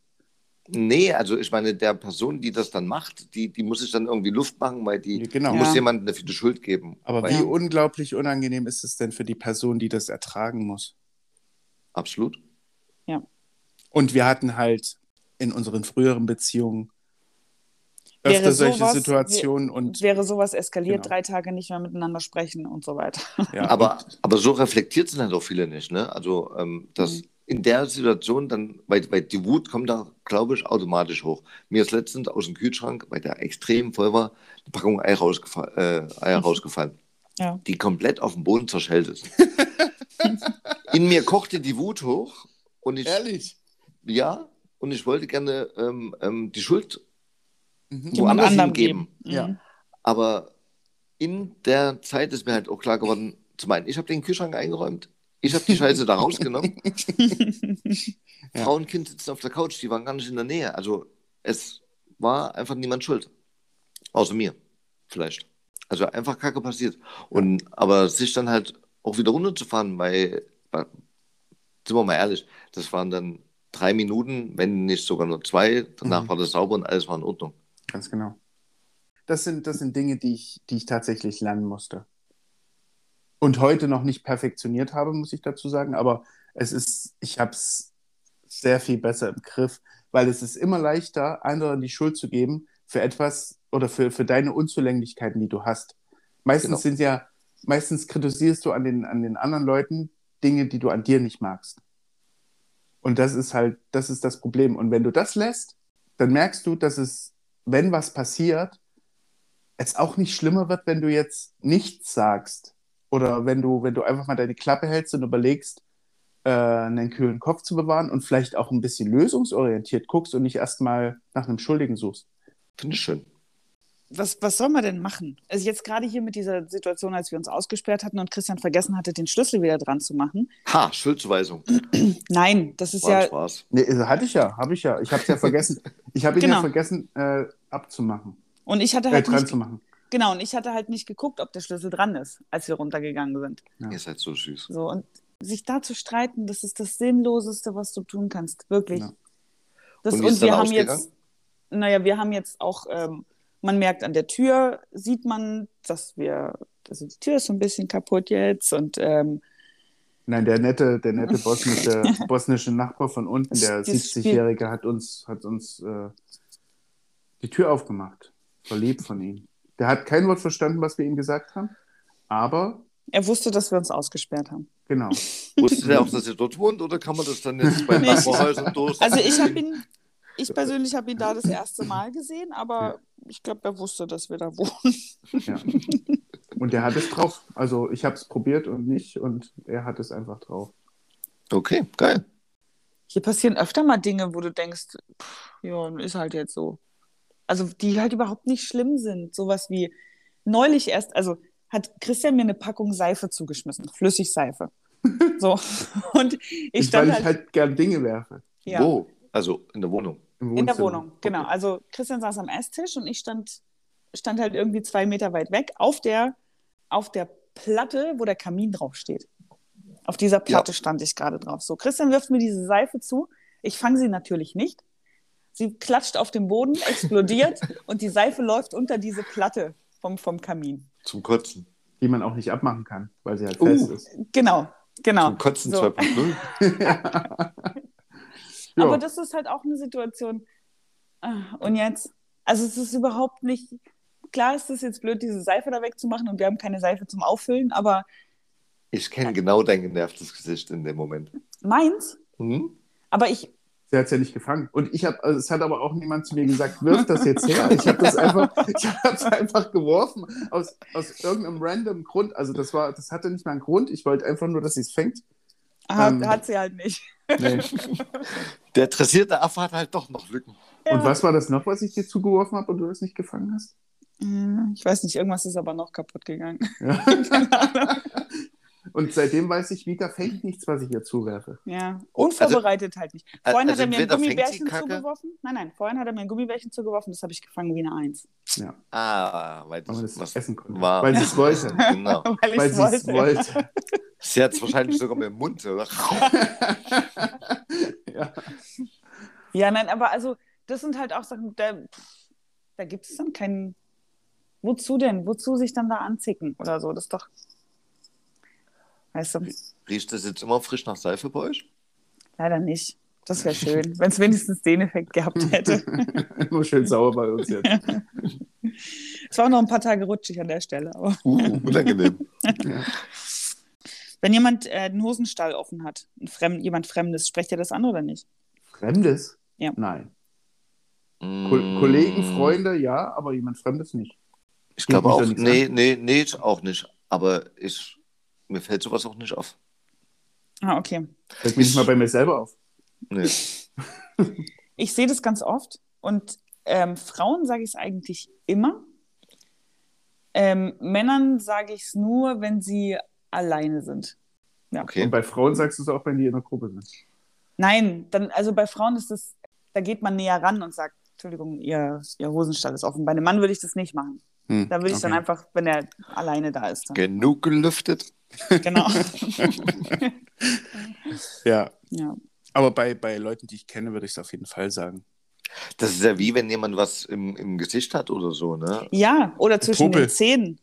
Nee, also ich meine, der Person, die das dann macht, die, die muss sich dann irgendwie Luft machen, weil die Genau. muss Ja. jemandem dafür die Schuld geben. Aber wie unglaublich unangenehm ist es denn für die Person, die das ertragen muss? Absolut. Und wir hatten halt in unseren früheren Beziehungen Wäre öfter solche sowas- Situationen und Wäre sowas eskaliert, Genau. drei Tage nicht mehr miteinander sprechen und so weiter. ja, Aber, aber so reflektiert sind halt auch viele nicht. Ne? Also, ähm, dass Mhm. In der Situation dann, weil, weil die Wut kommt da, glaube ich, automatisch hoch. Mir ist letztens aus dem Kühlschrank, weil der extrem voll war, eine Packung Ei rausgefa äh, Eier rausgefallen, Ja. die komplett auf dem Boden zerschellt ist. in mir kochte die Wut hoch und ich, ehrlich. ja, und ich wollte gerne ähm, ähm, die Schuld Mhm. Woanders hingeben. geben. Ja. Mhm. Aber in der Zeit ist mir halt auch klar geworden, zum einen, ich habe den Kühlschrank eingeräumt, ich habe die Scheiße da rausgenommen. Ja. Frau und Kind sitzen auf der Couch, die waren gar nicht in der Nähe. Also es war einfach niemand schuld. Außer mir, vielleicht. Also einfach Kacke passiert. Und aber sich dann halt auch wieder runterzufahren, weil, sind wir mal ehrlich, das waren dann drei Minuten, wenn nicht sogar nur zwei. Danach Mhm. war das sauber und alles war in Ordnung. Ganz genau. Das sind, das sind Dinge, die ich, die ich tatsächlich lernen musste. Und heute noch nicht perfektioniert habe, muss ich dazu sagen. Aber es ist, ich habe es sehr viel besser im Griff, weil es ist immer leichter, anderen die Schuld zu geben für etwas oder für, für deine Unzulänglichkeiten, die du hast. Meistens Genau. sind ja, meistens kritisierst du an den, an den anderen Leuten Dinge, die du an dir nicht magst. Und das ist halt, das ist das Problem. Und wenn du das lässt, dann merkst du, dass es, wenn was passiert, es auch nicht schlimmer wird, wenn du jetzt nichts sagst. Oder wenn du, wenn du einfach mal deine Klappe hältst und überlegst, äh, einen kühlen Kopf zu bewahren und vielleicht auch ein bisschen lösungsorientiert guckst und nicht erstmal nach einem Schuldigen suchst. Finde ich schön. Was, was soll man denn machen? Also jetzt gerade hier mit dieser Situation, als wir uns ausgesperrt hatten und Christian vergessen hatte, den Schlüssel wieder dran zu machen. Ha, Schuldzuweisung. Nein, das ist War ein ja, Spaß. Nee, also hatte ich ja, habe ich ja. Ich habe es ja vergessen. Ich habe ihn Genau. ja vergessen äh, abzumachen, und ich hatte äh, halt dran nicht, zu machen. Genau, und ich hatte halt nicht geguckt, ob der Schlüssel dran ist, als wir runtergegangen sind. Ja. Ihr seid so süß. So, und sich da zu streiten, das ist das Sinnloseste, was du tun kannst. Wirklich. Ja. Das, Und und wir dann haben jetzt, naja, wir haben jetzt auch, ähm, man merkt an der Tür, sieht man, dass wir, also die Tür ist so ein bisschen kaputt jetzt und ähm, Nein, der nette, der nette bosnische, bosnische Nachbar von unten, der Das- das 70-Jährige, hat uns, hat uns äh, die Tür aufgemacht. War lieb von ihm. Der hat kein Wort verstanden, was wir ihm gesagt haben, aber er wusste, dass wir uns ausgesperrt haben. genau. Wusste der auch, dass ihr dort wohnt oder kann man das dann jetzt bei. Nachbarhäusern durch? Also ich habe ihn, ich persönlich habe ihn da das erste Mal gesehen, aber ich glaube, er wusste, dass wir da wohnen. Ja. Und der hat es drauf. Also ich habe es probiert und nicht und er hat es einfach drauf. Okay, geil. Hier passieren öfter mal Dinge, wo du denkst, pff, ja, ist halt jetzt so. Also die halt überhaupt nicht schlimm sind. Sowas wie neulich erst, also hat Christian mir eine Packung Seife zugeschmissen, Flüssigseife. So. Und ich Ich, stand weil halt, ich halt gern Dinge werfe. ja, Wo? Also in der Wohnung. In der. Wohnung, genau. Also Christian saß am Esstisch und ich stand, stand halt irgendwie zwei Meter weit weg auf der, auf der Platte, wo der Kamin draufsteht. Auf dieser Platte stand ich gerade drauf. So, Christian wirft mir diese Seife zu. Ich fange sie natürlich nicht. Sie klatscht auf den Boden, explodiert und die Seife läuft unter diese Platte vom, vom Kamin. Zum Kotzen. Die man auch nicht abmachen kann, weil sie halt Uh. fest ist. Genau, genau. Zum Kotzen So. 2.0. Ja. Aber das ist halt auch eine Situation. Ah, Und jetzt? Also es ist überhaupt nicht. Klar ist es jetzt blöd, diese Seife da wegzumachen und wir haben keine Seife zum Auffüllen, aber Ich kenne genau dein genervtes Gesicht in dem Moment. meins. Hm? Aber ich, Sie hat es ja nicht gefangen. Und ich habe, also es hat aber auch niemand zu mir gesagt, wirf das jetzt her. Ich habe das einfach, ich habe es einfach geworfen aus, aus irgendeinem random Grund. Also das war, das hatte nicht mal einen Grund. Ich wollte einfach nur, dass sie es fängt. hat, Ähm. hat sie halt nicht. Nee. Der dressierte Affe hat halt doch noch Lücken. Und was war das noch, was ich dir zugeworfen habe und du das nicht gefangen hast? Hm, Ich weiß nicht, irgendwas ist aber noch kaputt gegangen. Ja. Und seitdem weiß ich, Vita fängt nichts, was ich ihr zuwerfe. Ja, unvorbereitet halt nicht. Vorhin also hat er mir ein Gummibärchen zugeworfen. Nein, nein, vorhin hat er mir ein Gummibärchen zugeworfen, das habe ich gefangen wie eine Eins. Ja, Ah, weil das was essen konnte. war. Weil sie es wollte. Genau. Weil Weil ich sie es wollte. wollte. Sie hat es wahrscheinlich sogar mit dem Mund, oder? ja. Ja, nein, aber also, das sind halt auch Sachen, da, da gibt es dann keinen. Wozu denn? Wozu sich dann da anzicken oder so? Das ist doch. Weißt du, Riecht das jetzt immer frisch nach Seife bei euch? leider nicht. Das wäre schön, wenn es wenigstens den Effekt gehabt hätte. Nur schön sauer bei uns jetzt. Es war auch noch ein paar Tage rutschig an der Stelle. Aber Uh, unangenehm. wenn jemand äh, den Hosenstall offen hat, ein Fremd, jemand Fremdes, sprecht ihr das an oder nicht? Fremdes? Ja. Nein. Ko Mm. Kollegen, Freunde, ja, aber jemand Fremdes nicht. Ich glaube auch, nee, nee, nee, auch nicht. Aber ich, mir fällt sowas auch nicht auf. Ah, okay. Fällt mir nicht mal bei mir selber auf. Nee. Ich sehe das ganz oft und ähm, Frauen sage ich es eigentlich immer. Ähm, Männern sage ich es nur, wenn sie alleine sind. Ja. Okay. Und bei Frauen sagst du es auch, wenn die in der Gruppe sind. Nein, dann, also bei Frauen ist es, da geht man näher ran und sagt, Entschuldigung, ihr, ihr Hosenstall ist offen. Bei einem Mann würde ich das nicht machen. Hm, Da würde ich dann okay. einfach, wenn er alleine da ist. Dann. Genug gelüftet. Genau. Ja, ja. aber bei, bei Leuten, die ich kenne, würde ich es auf jeden Fall sagen. Das ist ja wie, wenn jemand was im, im Gesicht hat oder so, ne? ja, oder zwischen Popel. den Zähnen.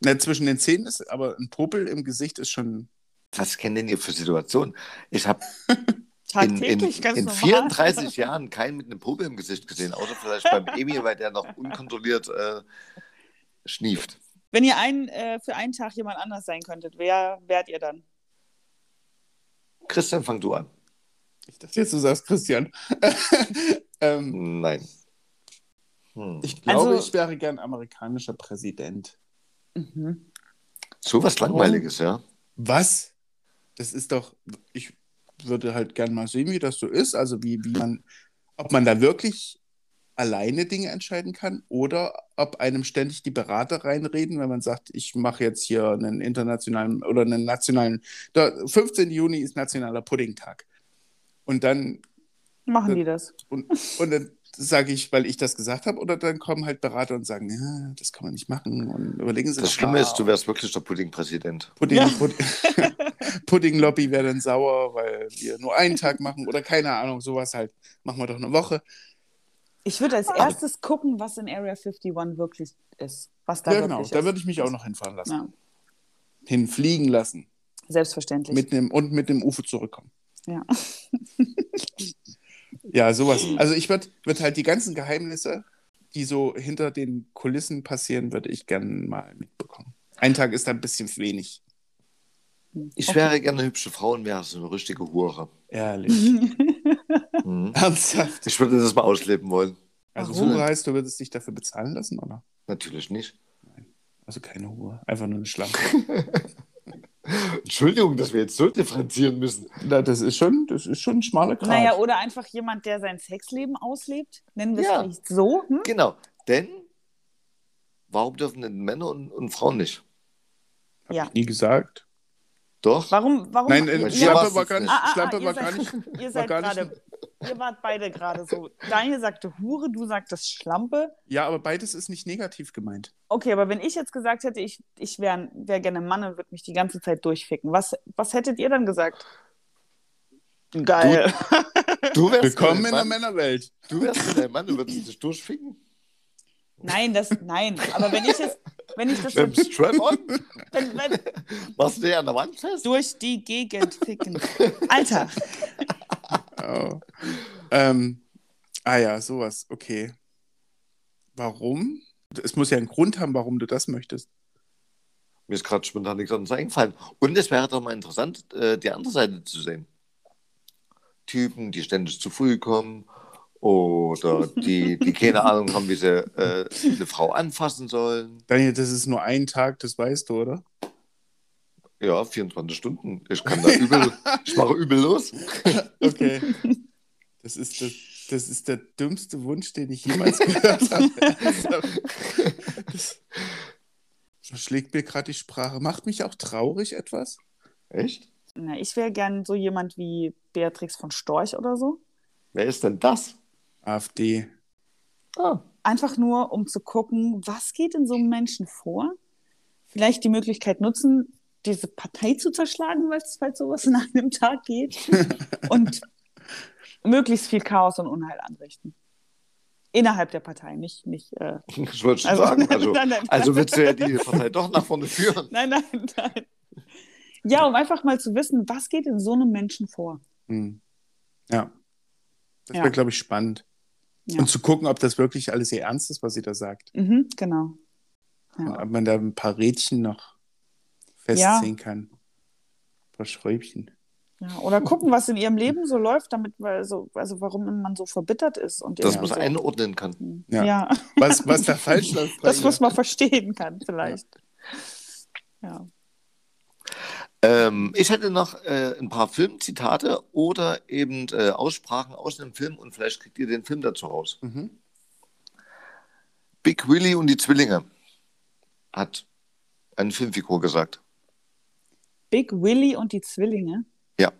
Na, zwischen den Zähnen ist, aber ein Popel im Gesicht ist schon. Was kennen denn ihr für Situationen? Ich habe in, in, in normal. 34 Jahren keinen mit einem Popel im Gesicht gesehen, außer vielleicht beim Emil, weil der noch unkontrolliert äh, schnieft. Wenn ihr ein, äh, für einen Tag jemand anders sein könntet, wer wärt ihr dann? Christian, fang du an. Ich dachte jetzt, du sagst Christian. ähm, Nein. Hm. ich glaube, Also- ich wäre gern amerikanischer Präsident. Mhm. So was Langweiliges, ja. Was? Das ist doch. Ich würde halt gern mal sehen, wie das so ist. Also, wie, wie man. Ob man da wirklich alleine Dinge entscheiden kann oder ob einem ständig die Berater reinreden, wenn man sagt, ich mache jetzt hier einen internationalen oder einen nationalen. Der 15. Juni ist nationaler Puddingtag. Und dann Machen die das? Und, und dann sage ich, weil ich das gesagt habe, oder dann kommen halt Berater und sagen, ja, das kann man nicht machen und überlegen Sie Das doch Schlimme ist, du wärst wirklich der Pudding-Präsident. Pudding, Ja. Pudding, Pudding-Lobby wäre dann sauer, weil wir nur einen Tag machen oder keine Ahnung, sowas halt. Machen wir doch eine Woche. Ich würde als erstes gucken, was in Area 51 wirklich ist. Was da ja, genau, da würde ich mich auch noch hinfahren lassen. Ja, Hinfliegen lassen. selbstverständlich. Mit dem, und mit dem UFO zurückkommen. ja. Ja, sowas. Also ich würde würd halt die ganzen Geheimnisse, die so hinter den Kulissen passieren, würde ich gerne mal mitbekommen. Ein Tag ist da ein bisschen wenig. Ich Okay. wäre gerne eine hübsche Frau und wäre so eine richtige Hure. Ehrlich. Mhm. Ernsthaft. Ich würde das mal ausleben wollen. Also Warum? Hure heißt, du würdest dich dafür bezahlen lassen, oder? Natürlich nicht. Also keine Hure, einfach nur eine Schlampe. Entschuldigung, dass wir jetzt so differenzieren müssen. Na, das ist schon, das ist schon ein schmaler Grad. Naja, oder einfach jemand, der sein Sexleben auslebt. Nennen wir es Ja. vielleicht so. Hm? Genau. Denn warum dürfen denn Männer und, und Frauen nicht? Hab Ja. ich nie gesagt. Doch. Warum? warum Nein, äh, Schlampe was war ist gar nicht, Ah, ah, ah, Schlampe ihr war seid- gar nicht. Ihr seid gerade, ihr wart beide gerade so. Daniel sagte Hure, du sagtest Schlampe. Ja, aber beides ist nicht negativ gemeint. Okay, aber wenn ich jetzt gesagt hätte, ich, ich wäre wär gerne ein Mann und würde mich die ganze Zeit durchficken, was, was hättet ihr dann gesagt? Geil. Du wärst Willkommen in der Männerwelt. Du wärst deinem Mann, du würdest dich durchficken. Nein, das, nein. Aber wenn ich jetzt, wenn ich das so, Mit dem Strap-on? wenn, wenn, Machst du den an der Wand fest? durch die Gegend ficken. Alter. Oh. ähm, ah ja, sowas, okay. Warum? Es muss ja einen Grund haben, warum du das möchtest. Mir ist gerade spontan nichts anderes eingefallen. Und es wäre doch mal interessant, äh, die andere Seite zu sehen. Typen, die ständig zu früh kommen oder die, die keine Ahnung haben, wie sie äh, eine Frau anfassen sollen. Daniel, das ist nur ein Tag, das weißt du, oder? Ja, 24 Stunden. Ich kann da übel, ich mache übel los. Okay. Das ist, das, das ist der dümmste Wunsch, den ich jemals gehört habe. Das verschlägt mir gerade die Sprache. Macht mich auch traurig etwas. Echt? Na, ich wäre gern so jemand wie Beatrix von Storch oder so. Wer ist denn das? AfD. Ah, Einfach nur, um zu gucken, was geht in so einem Menschen vor. Vielleicht die Möglichkeit nutzen, diese Partei zu zerschlagen, weil es halt sowas in einem Tag geht. Und möglichst viel Chaos und Unheil anrichten. Innerhalb der Partei, nicht. nicht äh, ich wollte schon Also- sagen. Also, Nein, nein. also willst du ja die Partei doch nach vorne führen. nein, nein, nein. Ja, um einfach mal zu wissen, was geht in so einem Menschen vor. Hm. Ja. Das Ja. wäre, glaube ich, spannend. Ja. Und zu gucken, ob das wirklich alles ihr Ernst ist, was sie da sagt. Mhm, genau. Ja. ob man da ein paar Rädchen noch festziehen kann. Ein paar Schräubchen. Ja, oder gucken, was in ihrem Leben so läuft, damit, weil so, also warum man so verbittert ist. Und irgendwie man so. einordnen kann. Ja. Ja, Was, was da falsch läuft. das ihr. muss man verstehen kann, vielleicht. Ja. Ähm, ich hätte noch äh, ein paar Filmzitate oder eben äh, Aussprachen aus einem Film und vielleicht kriegt ihr den Film dazu raus. Mhm. Big Willy und die Zwillinge hat eine Filmfigur gesagt. Big Willy und die Zwillinge. Ja.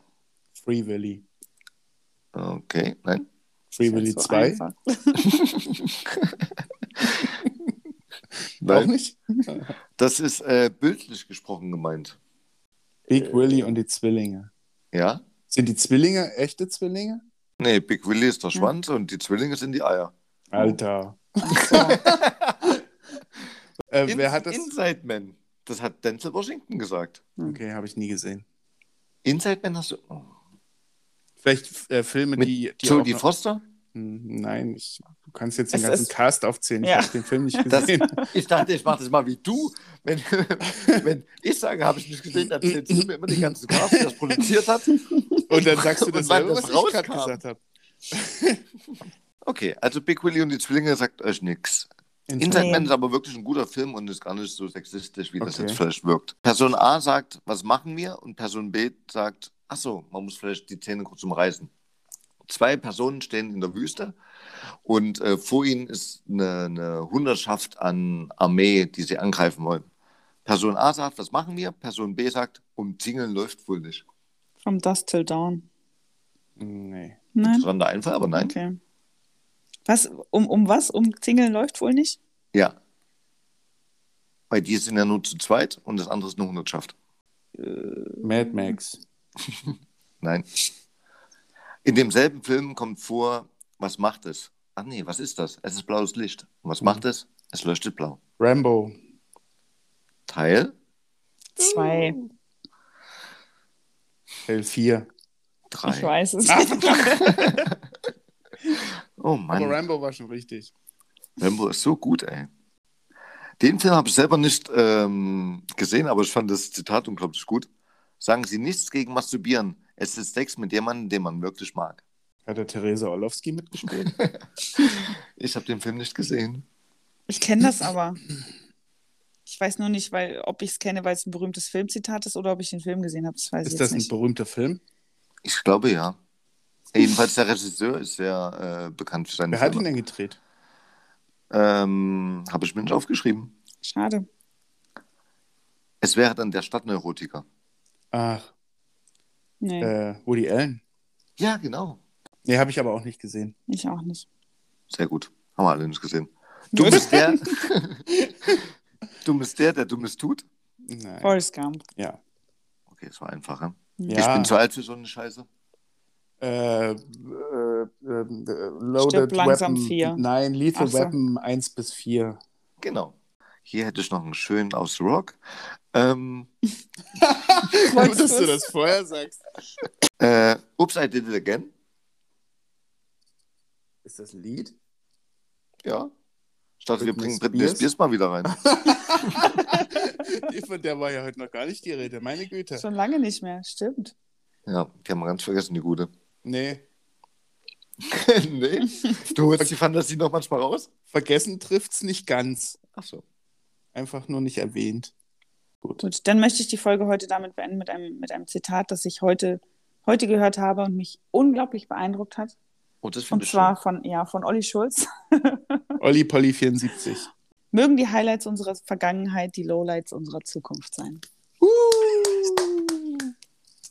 Free Willy. Okay, nein. Free Willy so 2. einfach. Auch Nein. nicht? Das ist äh, bildlich gesprochen gemeint. Big Willy und die Zwillinge. Ja? Sind die Zwillinge echte Zwillinge? Nee, Big Willy ist der Schwanz und die Zwillinge sind die Eier. Alter. Äh, In, wer hat das? Inside Man. Das hat Denzel Washington gesagt. Okay, habe ich nie gesehen. Inside Man hast du. Oh. Vielleicht äh, Filme, Mit die. die Jodie auch- Foster? Hm, Nein, ich, du kannst jetzt den Es ganzen ist- Cast aufzählen. Ich Ja. habe den Film nicht Das, gesehen. ich dachte, ich mache das mal wie du. Wenn, wenn ich sage, habe ich nicht gesehen, dann erzählst du mir immer den ganzen Cast, der das produziert hat. Und dann sagst du das selber, das was ich gerade rauskam. gesagt habe. Okay, also Big Willy und die Zwillinge sagt euch nichts. Inside. Man ist aber wirklich ein guter Film und ist gar nicht so sexistisch, wie das Okay. jetzt vielleicht wirkt. Person A sagt, was machen wir? Und Person B sagt, ach so, man muss vielleicht die Zähne kurz umreißen. Zwei Personen stehen in der Wüste und äh, vor ihnen ist eine, eine Hundertschaft an Armee, die sie angreifen wollen. Person A sagt, was machen wir? Person B sagt, umzingeln läuft wohl nicht. From Dusk Till Dawn. Nee. Nein? Interessanter Einfall, aber nein. Okay. Was? Um, um was? Um Zingeln läuft wohl nicht? Ja. Weil die sind ja nur zu zweit und das andere ist eine Hundertschaft. Mad Max. Nein. In demselben Film kommt vor, was macht es? Ach nee, was ist das? Es ist blaues Licht. Und was macht es? Es leuchtet blau. Rambo. Teil Zwei. Teil 4. Ich 3. weiß es. Oh Aber Mann, Rambo war schon richtig. Rambo ist so gut, ey. Den Film habe ich selber nicht ähm, gesehen, aber ich fand das Zitat unglaublich gut. Sagen Sie nichts gegen Masturbieren. Es ist Sex mit jemandem, den man wirklich mag. Hat der Theresa Orlowski mitgespielt? Ich habe den Film nicht gesehen. Ich kenne das aber. Ich weiß nur nicht, weil, ob ich es kenne, weil es ein berühmtes Filmzitat ist oder ob ich den Film gesehen habe. Das weiß ich ist jetzt das ein nicht. berühmter Film? Ich glaube ja. Jedenfalls der Regisseur ist sehr äh, bekannt für seine Wer hat ihn Filme. denn gedreht? Ähm, habe ich mir nicht aufgeschrieben. Schade. Es wäre dann der Stadtneurotiker. Ach, Nee, äh, Woody Allen. Ja, genau. Nee, habe ich aber auch nicht gesehen. ich auch nicht. Sehr gut. Haben wir alle nicht gesehen. Du bist der. du bist der, der Dummes tut. Nein. Forrest Gump. Ja. Okay, es war einfacher. ja. Ich bin zu alt für so eine Scheiße. Äh, äh, äh, äh, Loaded Stirb langsam Weapon. vier. Nein, Lethal so. Weapon 1 bis 4. Genau. Hier hätte ich noch einen schönen aus Rock. Ähm, Wolltest dass du das vorher sagst. äh, Oops, I Did It Again. Ist das ein Lied? Ja. Ich dachte, wir bringen Britney Spears? Spears mal wieder rein. Von der war ja heute noch gar nicht die Rede, meine Güte. Schon lange nicht mehr, stimmt. Ja, die haben wir ganz vergessen, die gute. Nee, nee. Du holst die Fantasie noch manchmal raus? vergessen trifft's nicht ganz. Ach so. Einfach nur nicht erwähnt. Gut. Gut, dann möchte ich die Folge heute damit beenden mit einem, mit einem Zitat, das ich heute, heute gehört habe und mich unglaublich beeindruckt hat. Und das Und finde ich zwar schön. von, ja, von Olli Schulz. Olli Polly 74. Mögen die Highlights unserer Vergangenheit die Lowlights unserer Zukunft sein.